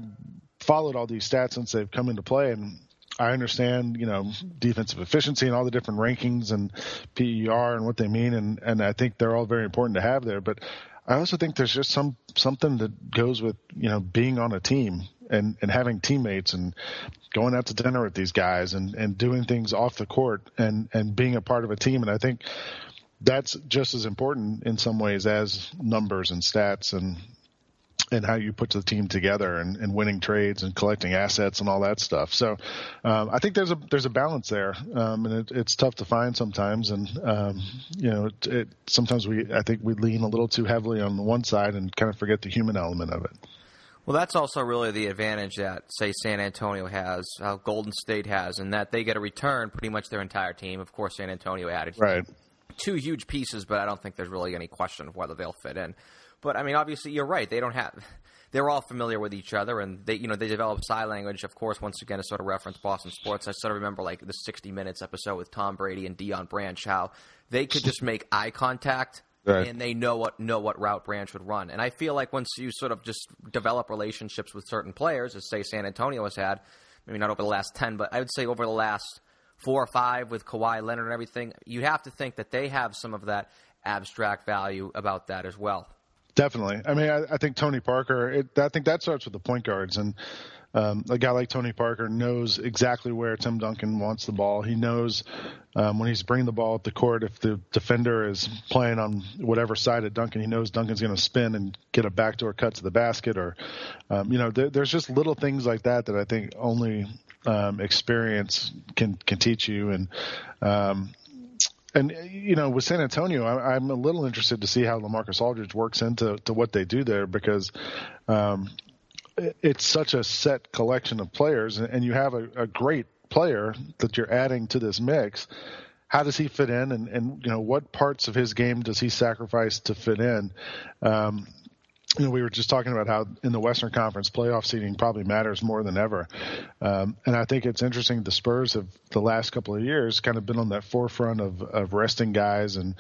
followed all these stats since they've come into play and, I understand, you know, defensive efficiency and all the different rankings and PER and what they mean, and and I think they're all very important to have there. But I also think there's just some something that goes with you know being on a team and and having teammates and going out to dinner with these guys and and doing things off the court and and being a part of a team. And I think that's just as important in some ways as numbers and stats and and how you put the team together and, and winning trades and collecting assets and all that stuff. So um, I think there's a there's a balance there, um, and it, it's tough to find sometimes. And um, you know, it, it, sometimes we I think we lean a little too heavily on the one side and kind of forget the human element of it. Well, that's also really the advantage that, say, San Antonio has, how Golden State has, and that they get a return pretty much their entire team. Of course, San Antonio added right. two huge pieces, but I don't think there's really any question of whether they'll fit in. But I mean, obviously, you're right. They don't have. They're all familiar with each other, and they, you know, they develop sign language. Of course, once again, to sort of reference Boston sports, I sort of remember like the 60 Minutes episode with Tom Brady and Dion Branch, how they could just make eye contact Right. and they know what know what route Branch would run. And I feel like once you sort of just develop relationships with certain players, as say San Antonio has had, maybe not over the last ten, but I would say over the last four or five with Kawhi Leonard and everything, you have to think that they have some of that abstract value about that as well. Definitely. I mean, I, I think Tony Parker. It, I think that starts with the point guards, and um, a guy like Tony Parker knows exactly where Tim Duncan wants the ball. He knows um, when he's bringing the ball up the court. If the defender is playing on whatever side of Duncan, he knows Duncan's going to spin and get a backdoor cut to the basket. Or, um, you know, there, there's just little things like that that I think only um, experience can can teach you. And um, and you know, with San Antonio, I, am a little interested to see how LaMarcus Aldridge works into to what they do there because um, it, it's such a set collection of players, and you have a, a, great player that you're adding to this mix. How does he fit in, and, and you know what parts of his game does he sacrifice to fit in? Um, you know, we were just talking about how in the Western Conference playoff seeding probably matters more than ever. Um, and I think it's interesting the Spurs have the last couple of years kind of been on that forefront of, of resting guys and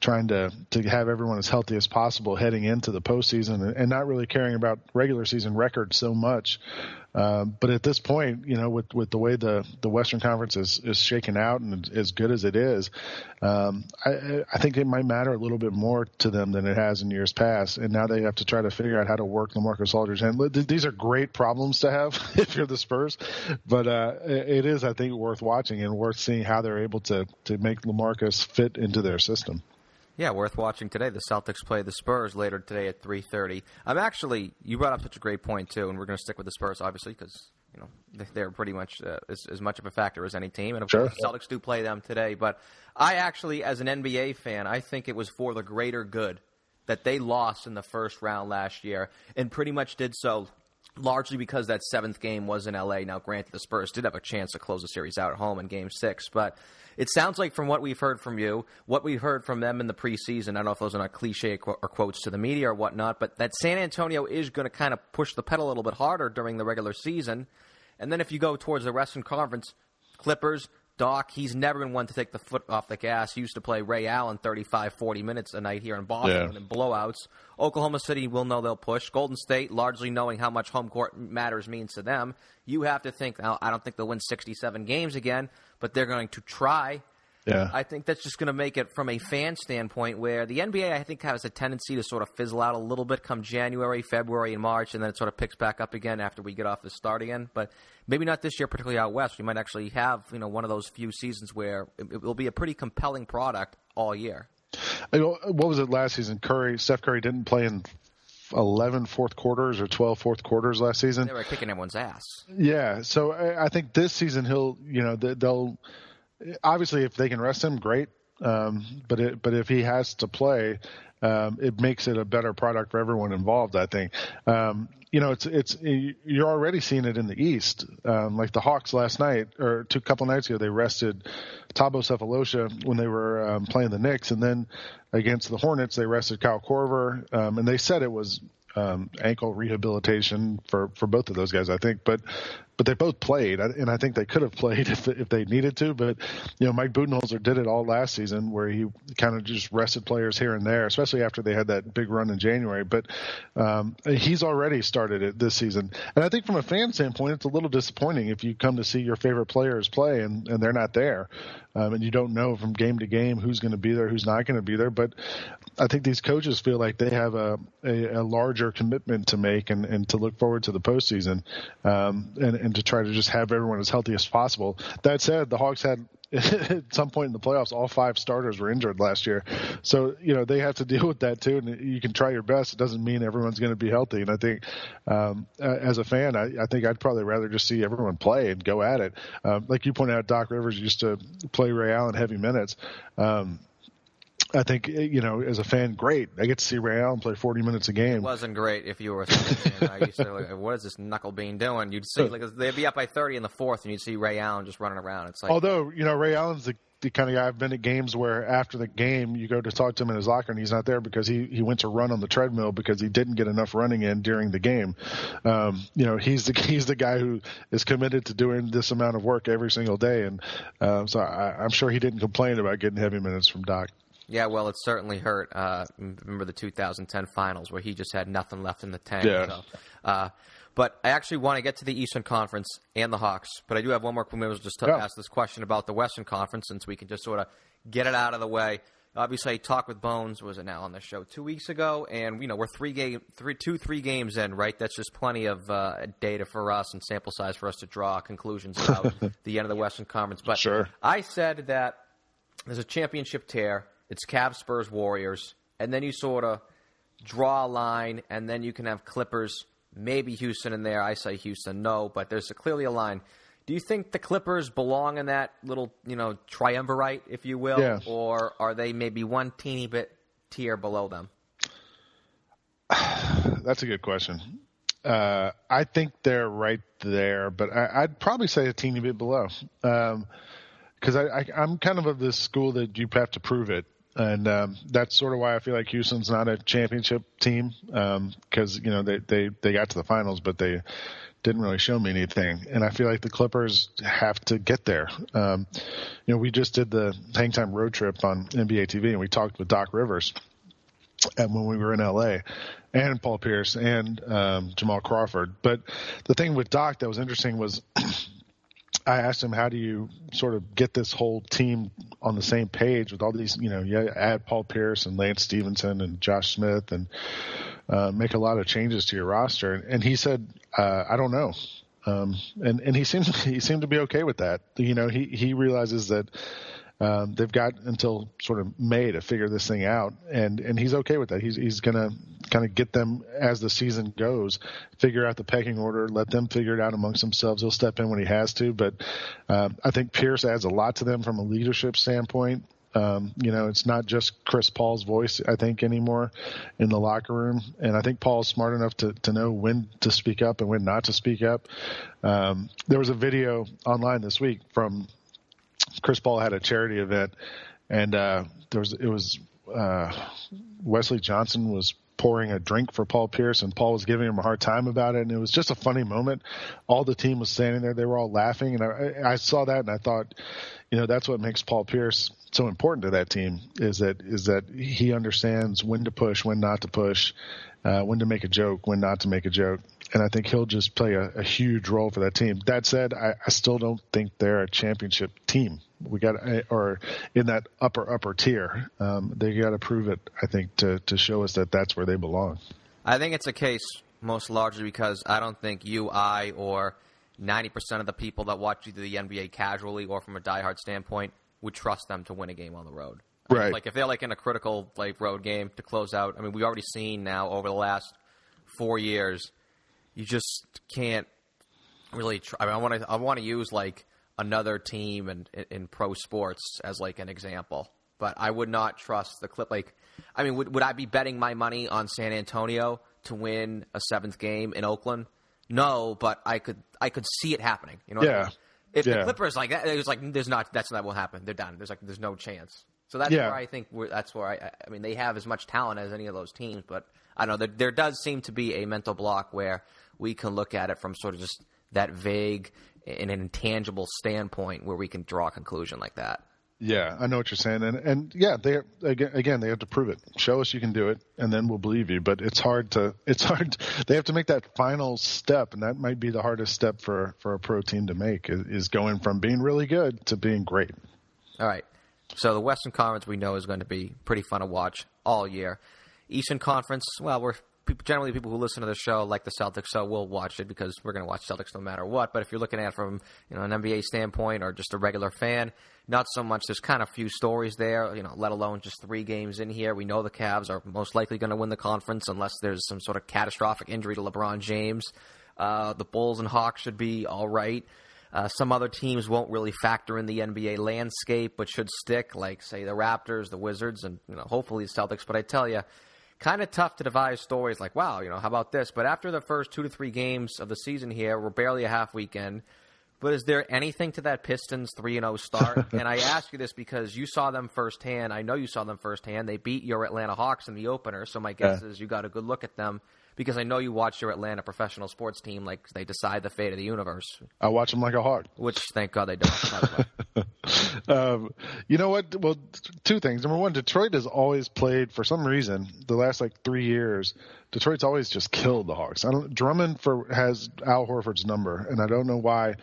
trying to to have everyone as healthy as possible heading into the postseason and, and not really caring about regular season records so much. Um, but at this point, you know, with with the way the the Western Conference is is shaken out and as good as it is, um, I, I think it might matter a little bit more to them than it has in years past. And now they have to try to figure out how to work LaMarcus Aldridge. And these are great problems to have if you're the Spurs, but uh, it is, I think, worth watching and worth seeing how they're able to to make LaMarcus fit into their system. Yeah, worth watching today. The Celtics play the Spurs later today at 3:30. I'm actually you brought up such a great point too, and we're going to stick with the Spurs obviously because you know they're pretty much uh, as, as, much of a factor as any team, and of sure. course the Celtics do play them today. But I actually, as an NBA fan, I think it was for the greater good that they lost in the first round last year, and pretty much did so largely because that seventh game was in LA. Now, granted, the Spurs did have a chance to close the series out at home in Game Six, but it sounds like from what we've heard from you, what we've heard from them in the preseason. I don't know if those are not cliche or quotes to the media or whatnot, but that San Antonio is going to kind of push the pedal a little bit harder during the regular season. And then if you go towards the Western Conference, Clippers, Doc, he's never been one to take the foot off the gas. He used to play Ray Allen 35, 40 minutes a night here in Boston yeah. in blowouts. Oklahoma City will know they'll push. Golden State, largely knowing how much home court matters means to them. You have to think, now, I don't think they'll win 67 games again, but they're going to try. Yeah. I think that's just going to make it from a fan standpoint where the NBA, I think, has a tendency to sort of fizzle out a little bit come January, February, and March, and then it sort of picks back up again after we get off the start again. But maybe not this year, particularly out west. We might actually have you know one of those few seasons where it, will be a pretty compelling product all year. Uh, what was it last season? Curry, Steph Curry didn't play in 11 fourth quarters or 12 fourth quarters last season. They were kicking everyone's ass. Yeah, so I think this season he'll, you know, they'll obviously if they can rest him, great. Um, but it, but if he has to play, um, it makes it a better product for everyone involved. I think. Um, you know, it's it's you're already seeing it in the East. Um, like the Hawks last night or two couple nights ago, they rested Thabo Sefolosha when they were um, playing the Knicks, and then against the Hornets, they rested Kyle Korver, um, and they said it was um, ankle rehabilitation for, for both of those guys, I think. But but they both played, and I think they could have played if if they needed to. But you know, Mike Budenholzer did it all last season, where he kind of just rested players here and there, especially after they had that big run in January. But um, he's already started it this season, and I think from a fan standpoint, it's a little disappointing if you come to see your favorite players play and, and they're not there, um, and you don't know from game to game who's going to be there, who's not going to be there. But I think these coaches feel like they have a, a, a larger commitment to make and, and to look forward to the postseason, um, and, and to try to just have everyone as healthy as possible. That said, the Hawks had at some point in the playoffs, all five starters were injured last year. So, you know, they have to deal with that too. And you can try your best. It doesn't mean everyone's going to be healthy. And I think, um, as a fan, I, I, think I'd probably rather just see everyone play and go at it. Um, like you pointed out, Doc Rivers used to play Ray Allen heavy minutes. Um, I think you know, as a fan, great. I get to see Ray Allen play 40 minutes a game. It wasn't great if you were a fan. I used to, like, what is this knuckle bean doing? You'd see like they'd be up by 30 in the fourth, and you'd see Ray Allen just running around. It's like, although you know, Ray Allen's the, the kind of guy I've been at games where after the game you go to talk to him in his locker and he's not there because he he went to run on the treadmill because he didn't get enough running in during the game. Um, you know, he's the he's the guy who is committed to doing this amount of work every single day, and um, so I, I'm sure he didn't complain about getting heavy minutes from Doc. Yeah, well, it certainly hurt. Uh, remember the 2010 finals where he just had nothing left in the tank. Yeah. So, uh, but I actually want to get to the Eastern Conference and the Hawks. But I do have one more. Maybe just to yeah. ask this question about the Western Conference, since we can just sort of get it out of the way. Obviously, I talked with Bones. Was it now on the show two weeks ago? And you know we're three game, three, two, three games in, right? That's just plenty of uh, data for us and sample size for us to draw conclusions about the end of the Western Conference. But sure. I said that there's a championship tier it's Cavs, Spurs, Warriors, and then you sort of draw a line, and then you can have Clippers, maybe Houston in there. I say Houston, no, but there's a, clearly a line. Do you think the Clippers belong in that little, you know, triumvirate, if you will, yeah. or are they maybe one teeny bit tier below them? That's a good question. Uh, I think they're right there, but I, would probably say a teeny bit below. Because um, I, I, I'm kind of of this school that you have to prove it and um, that's sort of why I feel like Houston's not a championship team because um, you know they, they they got to the finals, but they didn't really show me anything. And I feel like the Clippers have to get there. Um, you know, we just did the Hang Time road trip on NBA TV, and we talked with Doc Rivers, and when we were in LA, and Paul Pierce and um, Jamal Crawford. But the thing with Doc that was interesting was I asked him, how do you sort of get this whole team on the same page with all these, you know, you add Paul Pierce and Lance Stephenson and Josh Smith and uh, make a lot of changes to your roster. And he said, uh, I don't know. Um, and, and he seems, he seemed to be okay with that. You know, he, he realizes that um, they've got until sort of May to figure this thing out, and and he's okay with that. He's he's gonna kind of get them as the season goes, figure out the pecking order, let them figure it out amongst themselves. He'll step in when he has to, but um, I think Pierce adds a lot to them from a leadership standpoint. Um, you know, it's not just Chris Paul's voice, I think, anymore in the locker room. And I think Paul's smart enough to, to know when to speak up and when not to speak up. Um, there was a video online this week from Chris Paul had a charity event, and uh, there was it was uh, Wesley Johnson was pouring a drink for Paul Pierce, and Paul was giving him a hard time about it, and it was just a funny moment. All the team was standing there; they were all laughing, and I, I saw that, and I thought, you know, that's what makes Paul Pierce so important to that team is that is that he understands when to push, when not to push, uh, when to make a joke, when not to make a joke, and I think he'll just play a, a huge role for that team. That said, I, I, still don't think they're a championship team. We got or in that upper upper tier. Um, they got to prove it. I think to to show us that that's where they belong. I think it's a case most largely because I don't think you, I, or 90% of the people that watch either the NBA casually or from a diehard standpoint would trust them to win a game on the road. I right. Mean, like if they're like in a critical like road game to close out. I mean, we've already seen now over the last four years you just can't really. Try, I mean, I want to I want to use like another team in, in, in pro sports as like an example, but I would not trust the clip. Like, I mean, would would I be betting my money on San Antonio to win a seventh game in Oakland? No, but I could I could see it happening. You know, yeah. I mean? If yeah. the Clippers like that, it was like there's not that's not what happen. They're done. There's like there's no chance. So that's yeah. where I think that's where I I mean they have as much talent as any of those teams, but I don't know there, there does seem to be a mental block where we can look at it from sort of just that vague and an intangible standpoint where we can draw a conclusion like that. Yeah, I know what you're saying, and and yeah, they again they have to prove it. Show us you can do it, and then we'll believe you. But it's hard to it's hard. They have to make that final step, and that might be the hardest step for for a pro team to make is, is going from being really good to being great. All right. So the Western Conference we know is going to be pretty fun to watch all year. Eastern Conference, well, we're generally people who listen to the show like the Celtics, so we'll watch it because we're going to watch Celtics no matter what. But if you're looking at it from you know an NBA standpoint or just a regular fan, not so much. There's kind of few stories there, you know, let alone just three games in here. We know the Cavs are most likely going to win the conference unless there's some sort of catastrophic injury to LeBron James. Uh, the Bulls and Hawks should be all right. Uh, some other teams won't really factor in the NBA landscape, but should stick, like say the Raptors, the Wizards, and you know hopefully the Celtics. But I tell you, kind of tough to devise stories like, wow, you know, how about this? But after the first two to three games of the season here, we're barely a half weekend. But is there anything to that Pistons 3 0 start? and I ask you this because you saw them firsthand. I know you saw them firsthand. They beat your Atlanta Hawks in the opener, so my guess yeah. is you got a good look at them because I know you watch your Atlanta professional sports team like they decide the fate of the universe. I watch them like a hawk. Which, thank God, they don't. um, you know what? Well, two things. Number one, Detroit has always played for some reason the last like three years. Detroit's always just killed the Hawks. I don't. Drummond for has Al Horford's number, and I don't know why,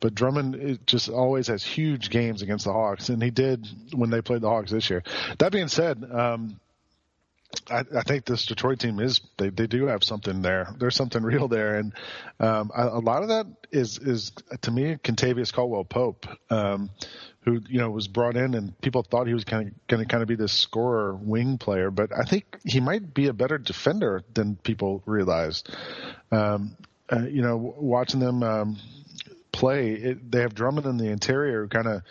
but Drummond just always has huge games against the Hawks, and he did when they played the Hawks this year. That being said, um, I, I, think this Detroit team is they, they do have something there. There's something real there, and um, a, a, lot of that is is to me Kentavious Caldwell Pope, um, who you know was brought in and people thought he was kind of going to kind of be this scorer wing player, but I think he might be a better defender than people realized. Um, uh, you know, watching them um, play, it, they have Drummond in the interior, kind of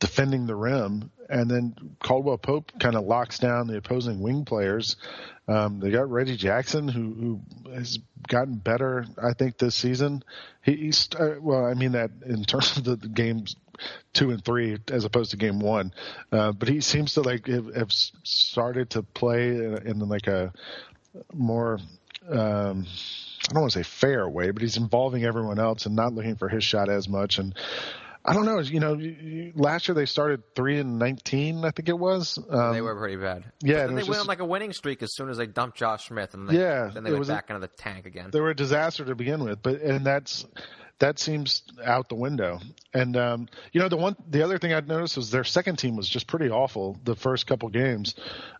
defending the rim, and then Caldwell Pope kind of locks down the opposing wing players. Um, they got Reggie Jackson, who, who has gotten better, I think, this season. He, uh, well, I mean that in terms of the, the games two and three as opposed to game one, uh, but he seems to like have, have started to play in, in like a more. Um, I don't want to say fair way, but he's involving everyone else and not looking for his shot as much. And I don't know. You know, last year they started three and nineteen, I think it was. Um, they were pretty bad. Yeah, they went on like a winning streak as soon as they dumped Josh Smith, and they, yeah, then they went back a, into the tank again. They were a disaster to begin with, but and that's that seems out the window. And um, you know, the one, the other thing I'd noticed was their second team was just pretty awful the first couple games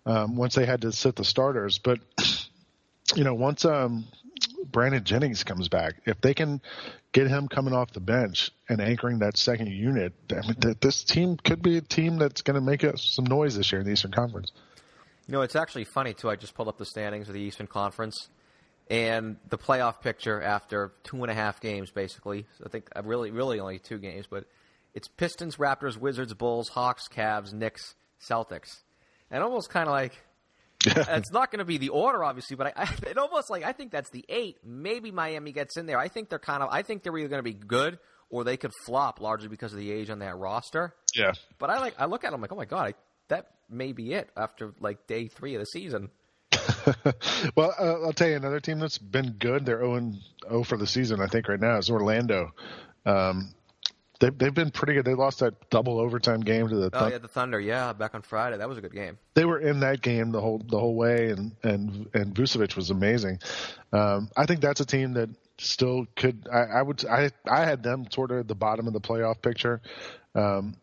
um, once they had to sit the starters. But you know, once um, Brandon Jennings comes back. If they can get him coming off the bench and anchoring that second unit, I mean, th- this team could be a team that's going to make some noise this year in the Eastern Conference. You know, it's actually funny too. I just pulled up the standings of the Eastern Conference and the playoff picture after two and a half games, basically. I think uh, really, really only two games, but it's Pistons, Raptors, Wizards, Bulls, Hawks, Cavs, Knicks, Celtics, and almost kind of like it's not going to be the order, obviously, but I, I, it almost like I think that's the eight. Maybe Miami gets in there. I think they're kind of. I think they're either going to be good or they could flop largely because of the age on that roster. Yeah. But I like. I look at them like, oh my god, I, that may be it after like day three of the season. well, uh, I'll tell you another team that's been good. They're 0 0 for the season, I think, right now is Orlando. Um, they've they've been pretty good. They lost that double overtime game to the. Oh yeah, the Thunder. Yeah, back on Friday. That was a good game. They were in that game the whole the whole way, and and and Vucevic was amazing. Um, I think that's a team that still could. I, I would. I I had them sort of at the bottom of the playoff picture. Um,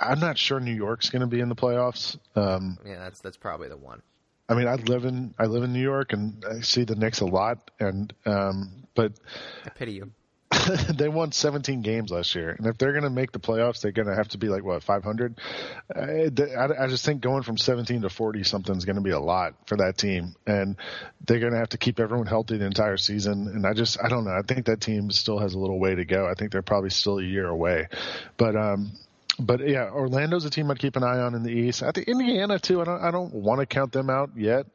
I'm not sure New York's going to be in the playoffs. Um, yeah, that's that's probably the one. I mean, I live in I live in New York, and I see the Knicks a lot, and um, but I pity you. they won 17 games last year, and if they're going to make the playoffs, they're going to have to be like what 500. I, I, just think going from 17 to 40 something is going to be a lot for that team, and they're going to have to keep everyone healthy the entire season. And I just I don't know. I think that team still has a little way to go. I think they're probably still a year away, but um, but yeah, Orlando's a team I'd keep an eye on in the East. I think Indiana too. I don't I don't want to count them out yet.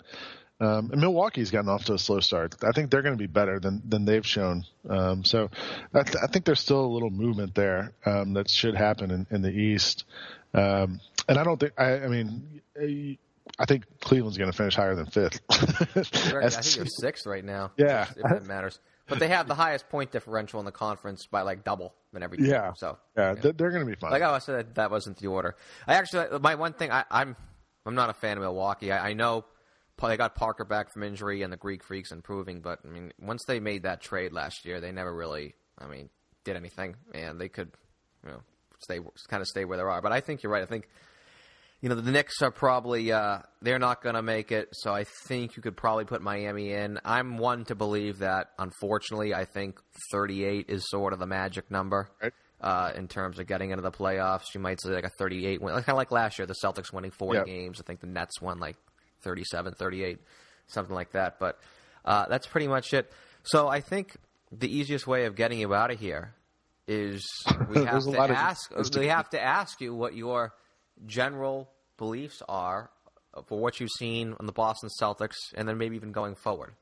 Um, and Milwaukee's gotten off to a slow start. I think they're going to be better than than they've shown. Um, so I, th- I, think there's still a little movement there um, that should happen in, in the East. Um, and I don't think I, I mean. I think Cleveland's going to finish higher than fifth. I think they're sixth right now. Yeah, if it matters. But they have the highest point differential in the conference by like double than every team. Yeah. So yeah, yeah. they're going to be fine. Like I said, that wasn't the order. I actually my one thing I, I'm, I'm not a fan of Milwaukee. I, I know they got Parker back from injury and the Greek Freaks improving, but I mean once they made that trade last year, they never really I mean did anything, and they could you know stay kind of stay where they are. But I think you're right. I think you know, the Knicks are probably uh, they're not going to make it. So I think you could probably put Miami in. I'm one to believe that. Unfortunately, I think 38 is sort of the magic number right. uh, in terms of getting into the playoffs. You might say like a 38 win, kind of like last year, the Celtics winning 40 yep. games. I think the Nets won like 37, 38, something like that. But uh, that's pretty much it. So I think the easiest way of getting you out of here is we have to ask. we have to ask you what your general beliefs are for what you've seen on the Boston Celtics, and then maybe even going forward?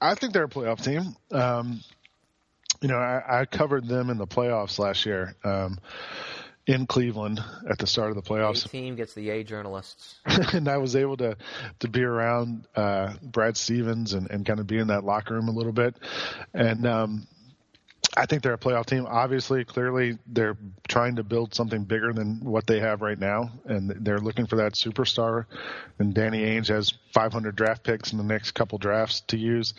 I think they're a playoff team. Um, you know, I, I, covered them in the playoffs last year um, in Cleveland at the start of the playoffs. A team gets the A journalists, and I was able to to be around uh, Brad Stevens and, and kind of be in that locker room a little bit, and um, I think they're a playoff team. Obviously, clearly, they're trying to build something bigger than what they have right now, and they're looking for that superstar. And Danny Ainge has 500 draft picks in the next couple drafts to use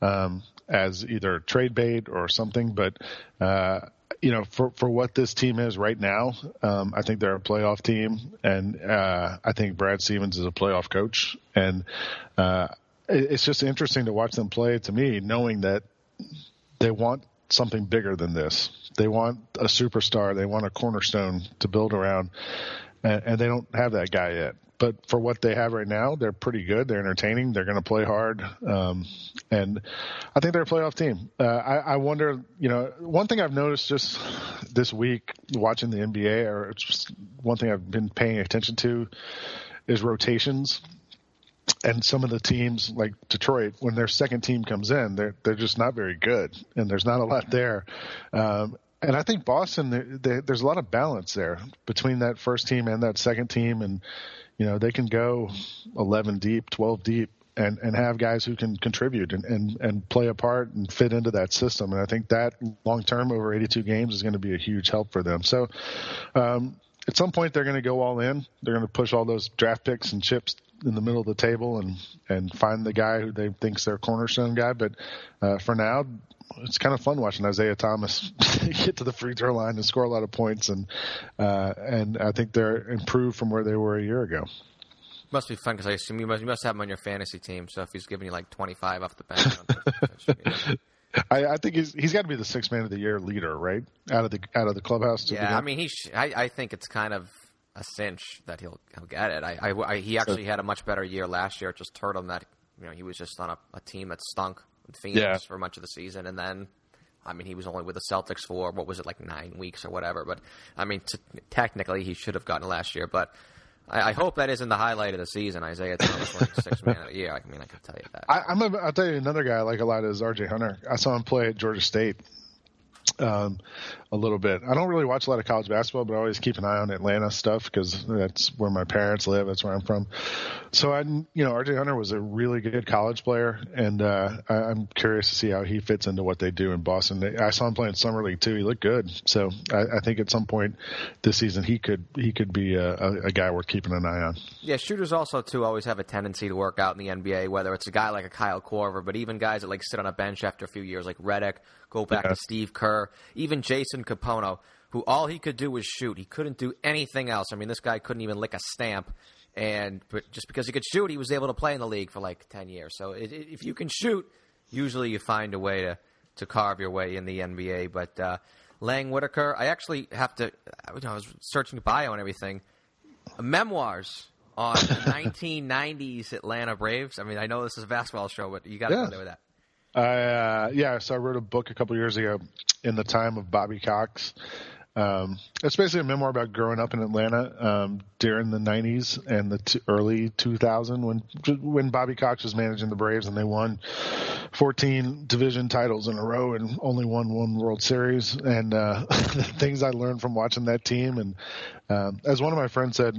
um, as either trade bait or something. But uh, you know, for for what this team is right now, um, I think they're a playoff team, and uh, I think Brad Stevens is a playoff coach, and uh, it's just interesting to watch them play. To me, knowing that they want something bigger than this. They want a superstar. They want a cornerstone to build around, and, and they don't have that guy yet. But for what they have right now, they're pretty good. They're entertaining. They're going to play hard, um, and I think they're a playoff team. Uh, I, I wonder, you know, one thing I've noticed just this week watching the NBA, or it's one thing I've been paying attention to, is rotations and some of the teams like Detroit, when their second team comes in, they're they're just not very good, and there's not a lot there. Um, and I think Boston, they, they, there's a lot of balance there between that first team and that second team, and you know they can go 11 deep, 12 deep, and and have guys who can contribute and and and play a part and fit into that system. And I think that long term over 82 games is going to be a huge help for them. So. Um, at some point, they're going to go all in. They're going to push all those draft picks and chips in the middle of the table and and find the guy who they think's their cornerstone guy. But uh, for now, it's kind of fun watching Isaiah Thomas get to the free throw line and score a lot of points, and uh, and I think they're improved from where they were a year ago. Must be fun because I assume you must, you must have him on your fantasy team. So if he's giving you like 25 off the bench, be- I, I think he's he's got to be the six man of the year leader, right? Out of the out of the clubhouse. To yeah. I mean, he. Sh- I, I think it's kind of a cinch that he'll he'll get it. I, I, I- he actually had a much better year last year. It just hurt him that you know he was just on a, a team that stunk with Phoenix Yeah. for much of the season, and then. I mean, he was only with the Celtics for what was it like nine weeks or whatever. But I mean, t- technically, he should have gotten last year. But I, I hope that isn't the highlight of the season. Isaiah Thomas winning six man of the year. I mean, I can tell you that. I, I'm a, I'll tell you another guy I like a lot is R.J. Hunter. I saw him play at Georgia State um, a little bit. I don't really watch a lot of college basketball, but I always keep an eye on Atlanta stuff because that's where my parents live. That's where I'm from. So I, you know, R.J. Hunter was a really good college player, and uh, I, I'm curious to see how he fits into what they do in Boston. I saw him playing summer league too. He looked good. So I, I think at some point this season he could he could be a, a, a guy worth keeping an eye on. Yeah, shooters also too always have a tendency to work out in the NBA. Whether it's a guy like a Kyle Korver, but even guys that like sit on a bench after a few years, like Redick, go back Yeah. to Steve Kerr, even Jason Kapono, who all he could do was shoot. He couldn't do anything else. I mean, this guy couldn't even lick a stamp, and but just because he could shoot, he was able to play in the league for like ten years. So it, it, if you can shoot, usually you find a way to to carve your way in the NBA. But uh, Lang Whitaker, I actually have to. you know, I was searching the bio and everything memoirs on the 1990s Atlanta Braves. I mean, I know this is a basketball show, but you got to Yeah. go there with that. Uh, yeah, so I wrote a book a couple years ago in the time of Bobby Cox. Um, it's basically a memoir about growing up in Atlanta um, during the '90s and the t- early 2000 when when Bobby Cox was managing the Braves and they won 14 division titles in a row and only won one World Series. And uh, the things I learned from watching that team, and um, as one of my friends said,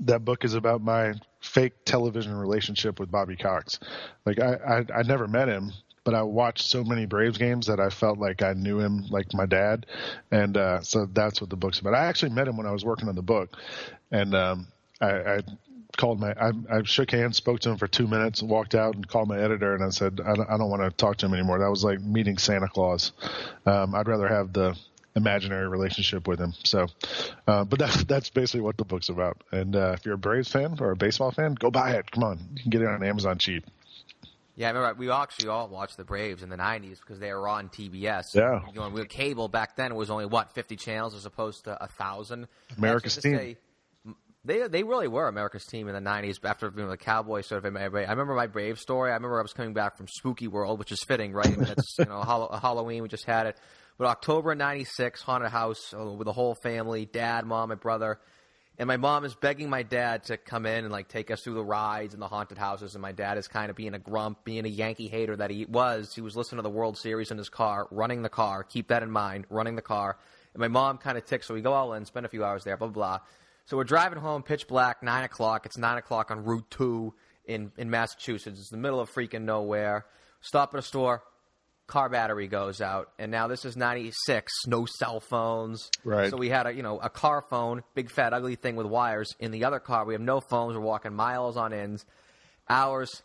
that book is about my fake television relationship with Bobby Cox. Like I, I, I never met him, but I watched so many Braves games that I felt like I knew him like my dad, and uh, so that's what the book's about. I actually met him when I was working on the book, and um, I, I called my, I, I shook hands, spoke to him for two minutes, walked out, and called my editor, and I said I don't, don't want to talk to him anymore. That was like meeting Santa Claus. Um, I'd rather have the imaginary relationship with him. So, uh, but that's that's basically what the book's about. And uh, if you're a Braves fan or a baseball fan, go buy it. Come on, you can get it on Amazon cheap. Yeah, I remember we actually all watched the Braves in the 90s because they were on TBS. Yeah. You know, we had cable back then. It was only, what, 50 channels as opposed to a 1,000? America's That's just to team. say, they, they really were America's team in the 90s after you know, the Cowboys sort of. I remember my Brave story. I remember I was coming back from Spooky World, which is fitting, right? I mean, it's, you know, Hall- Halloween. We just had it. But October 96, haunted house uh, with the whole family, dad, mom, and brother. And my mom is begging my dad to come in and like take us through the rides and the haunted houses. And my dad is kind of being a grump, being a Yankee hater that he was. He was listening to the World Series in his car, running the car. Keep that in mind, running the car. And my mom kind of ticks, so we go all in, spend a few hours there, blah blah. blah. So we're driving home, pitch black, nine o'clock. It's nine o'clock on Route Two in in Massachusetts. It's the middle of freaking nowhere. Stop at a store. Car battery goes out, and now this is '96. No cell phones. Right. So we had a you know a car phone, big fat ugly thing with wires in the other car. We have no phones. We're walking miles on ends, hours.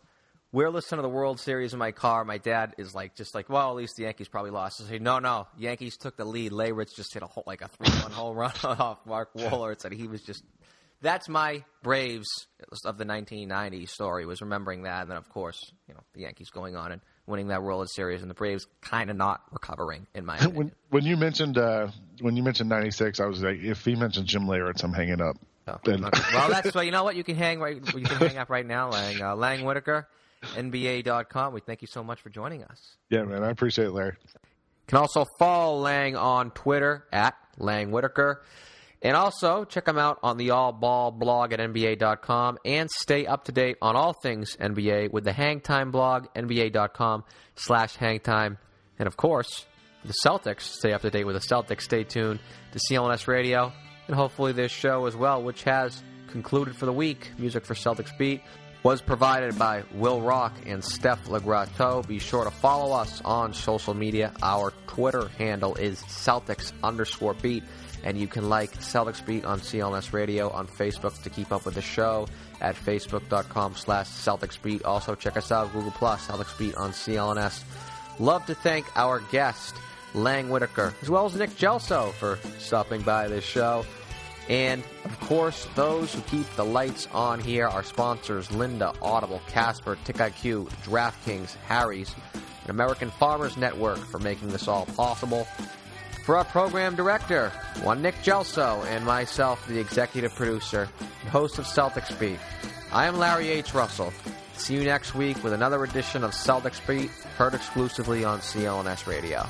We're listening to the World Series in my car. My dad is like, just like, well, at least the Yankees probably lost. I say, no, no, Yankees took the lead. Leyritz just hit a whole, like a three-one home run off Mark Wohlers. Said he was just. That's my Braves of the 1990s story. Was remembering that, and then of course, you know, the Yankees going on and winning that World Series, and the Braves kind of not recovering, in my opinion. when when you mentioned uh, when you mentioned '96, I was like, if he mentioned Jim Leyritz, I'm hanging up. Oh, okay. well, that's well. You know what? You can hang right. You can hang up right now, Lang. Uh, Lang Whitaker, NBA.com. We thank you so much for joining us. yeah, man, I appreciate it, Larry. Can also follow Lang on Twitter at Lang Whitaker. And also check them out on the All Ball blog at NBA.com and stay up to date on all things NBA with the Hangtime blog, NBA.com slash Hangtime. And of course, the Celtics. Stay up to date with the Celtics. Stay tuned to CLNS Radio and hopefully this show as well, which has concluded for the week. Music for Celtics Beat was provided by Will Rock and Steph Legrateau. Be sure to follow us on social media. Our Twitter handle is Celtics underscore beat. And you can like Celtics Beat on CLNS Radio on Facebook to keep up with the show at facebook.com slash Celtics Beat. Also check us out, Google Plus, Celtics Beat on CLNS. Love to thank our guest, Lang Whitaker, as well as Nick Gelso for stopping by this show. And, of course, those who keep the lights on here are sponsors Lynda, Audible, Casper, TiqIQ, DraftKings, Harry's, and American Farmers Network for making this all possible. For our program director, one Nick Gelso, and myself, the executive producer and host of Celtics Beat, I am Larry H. Russell. See you next week with another edition of Celtics Beat, heard exclusively on CLNS Radio.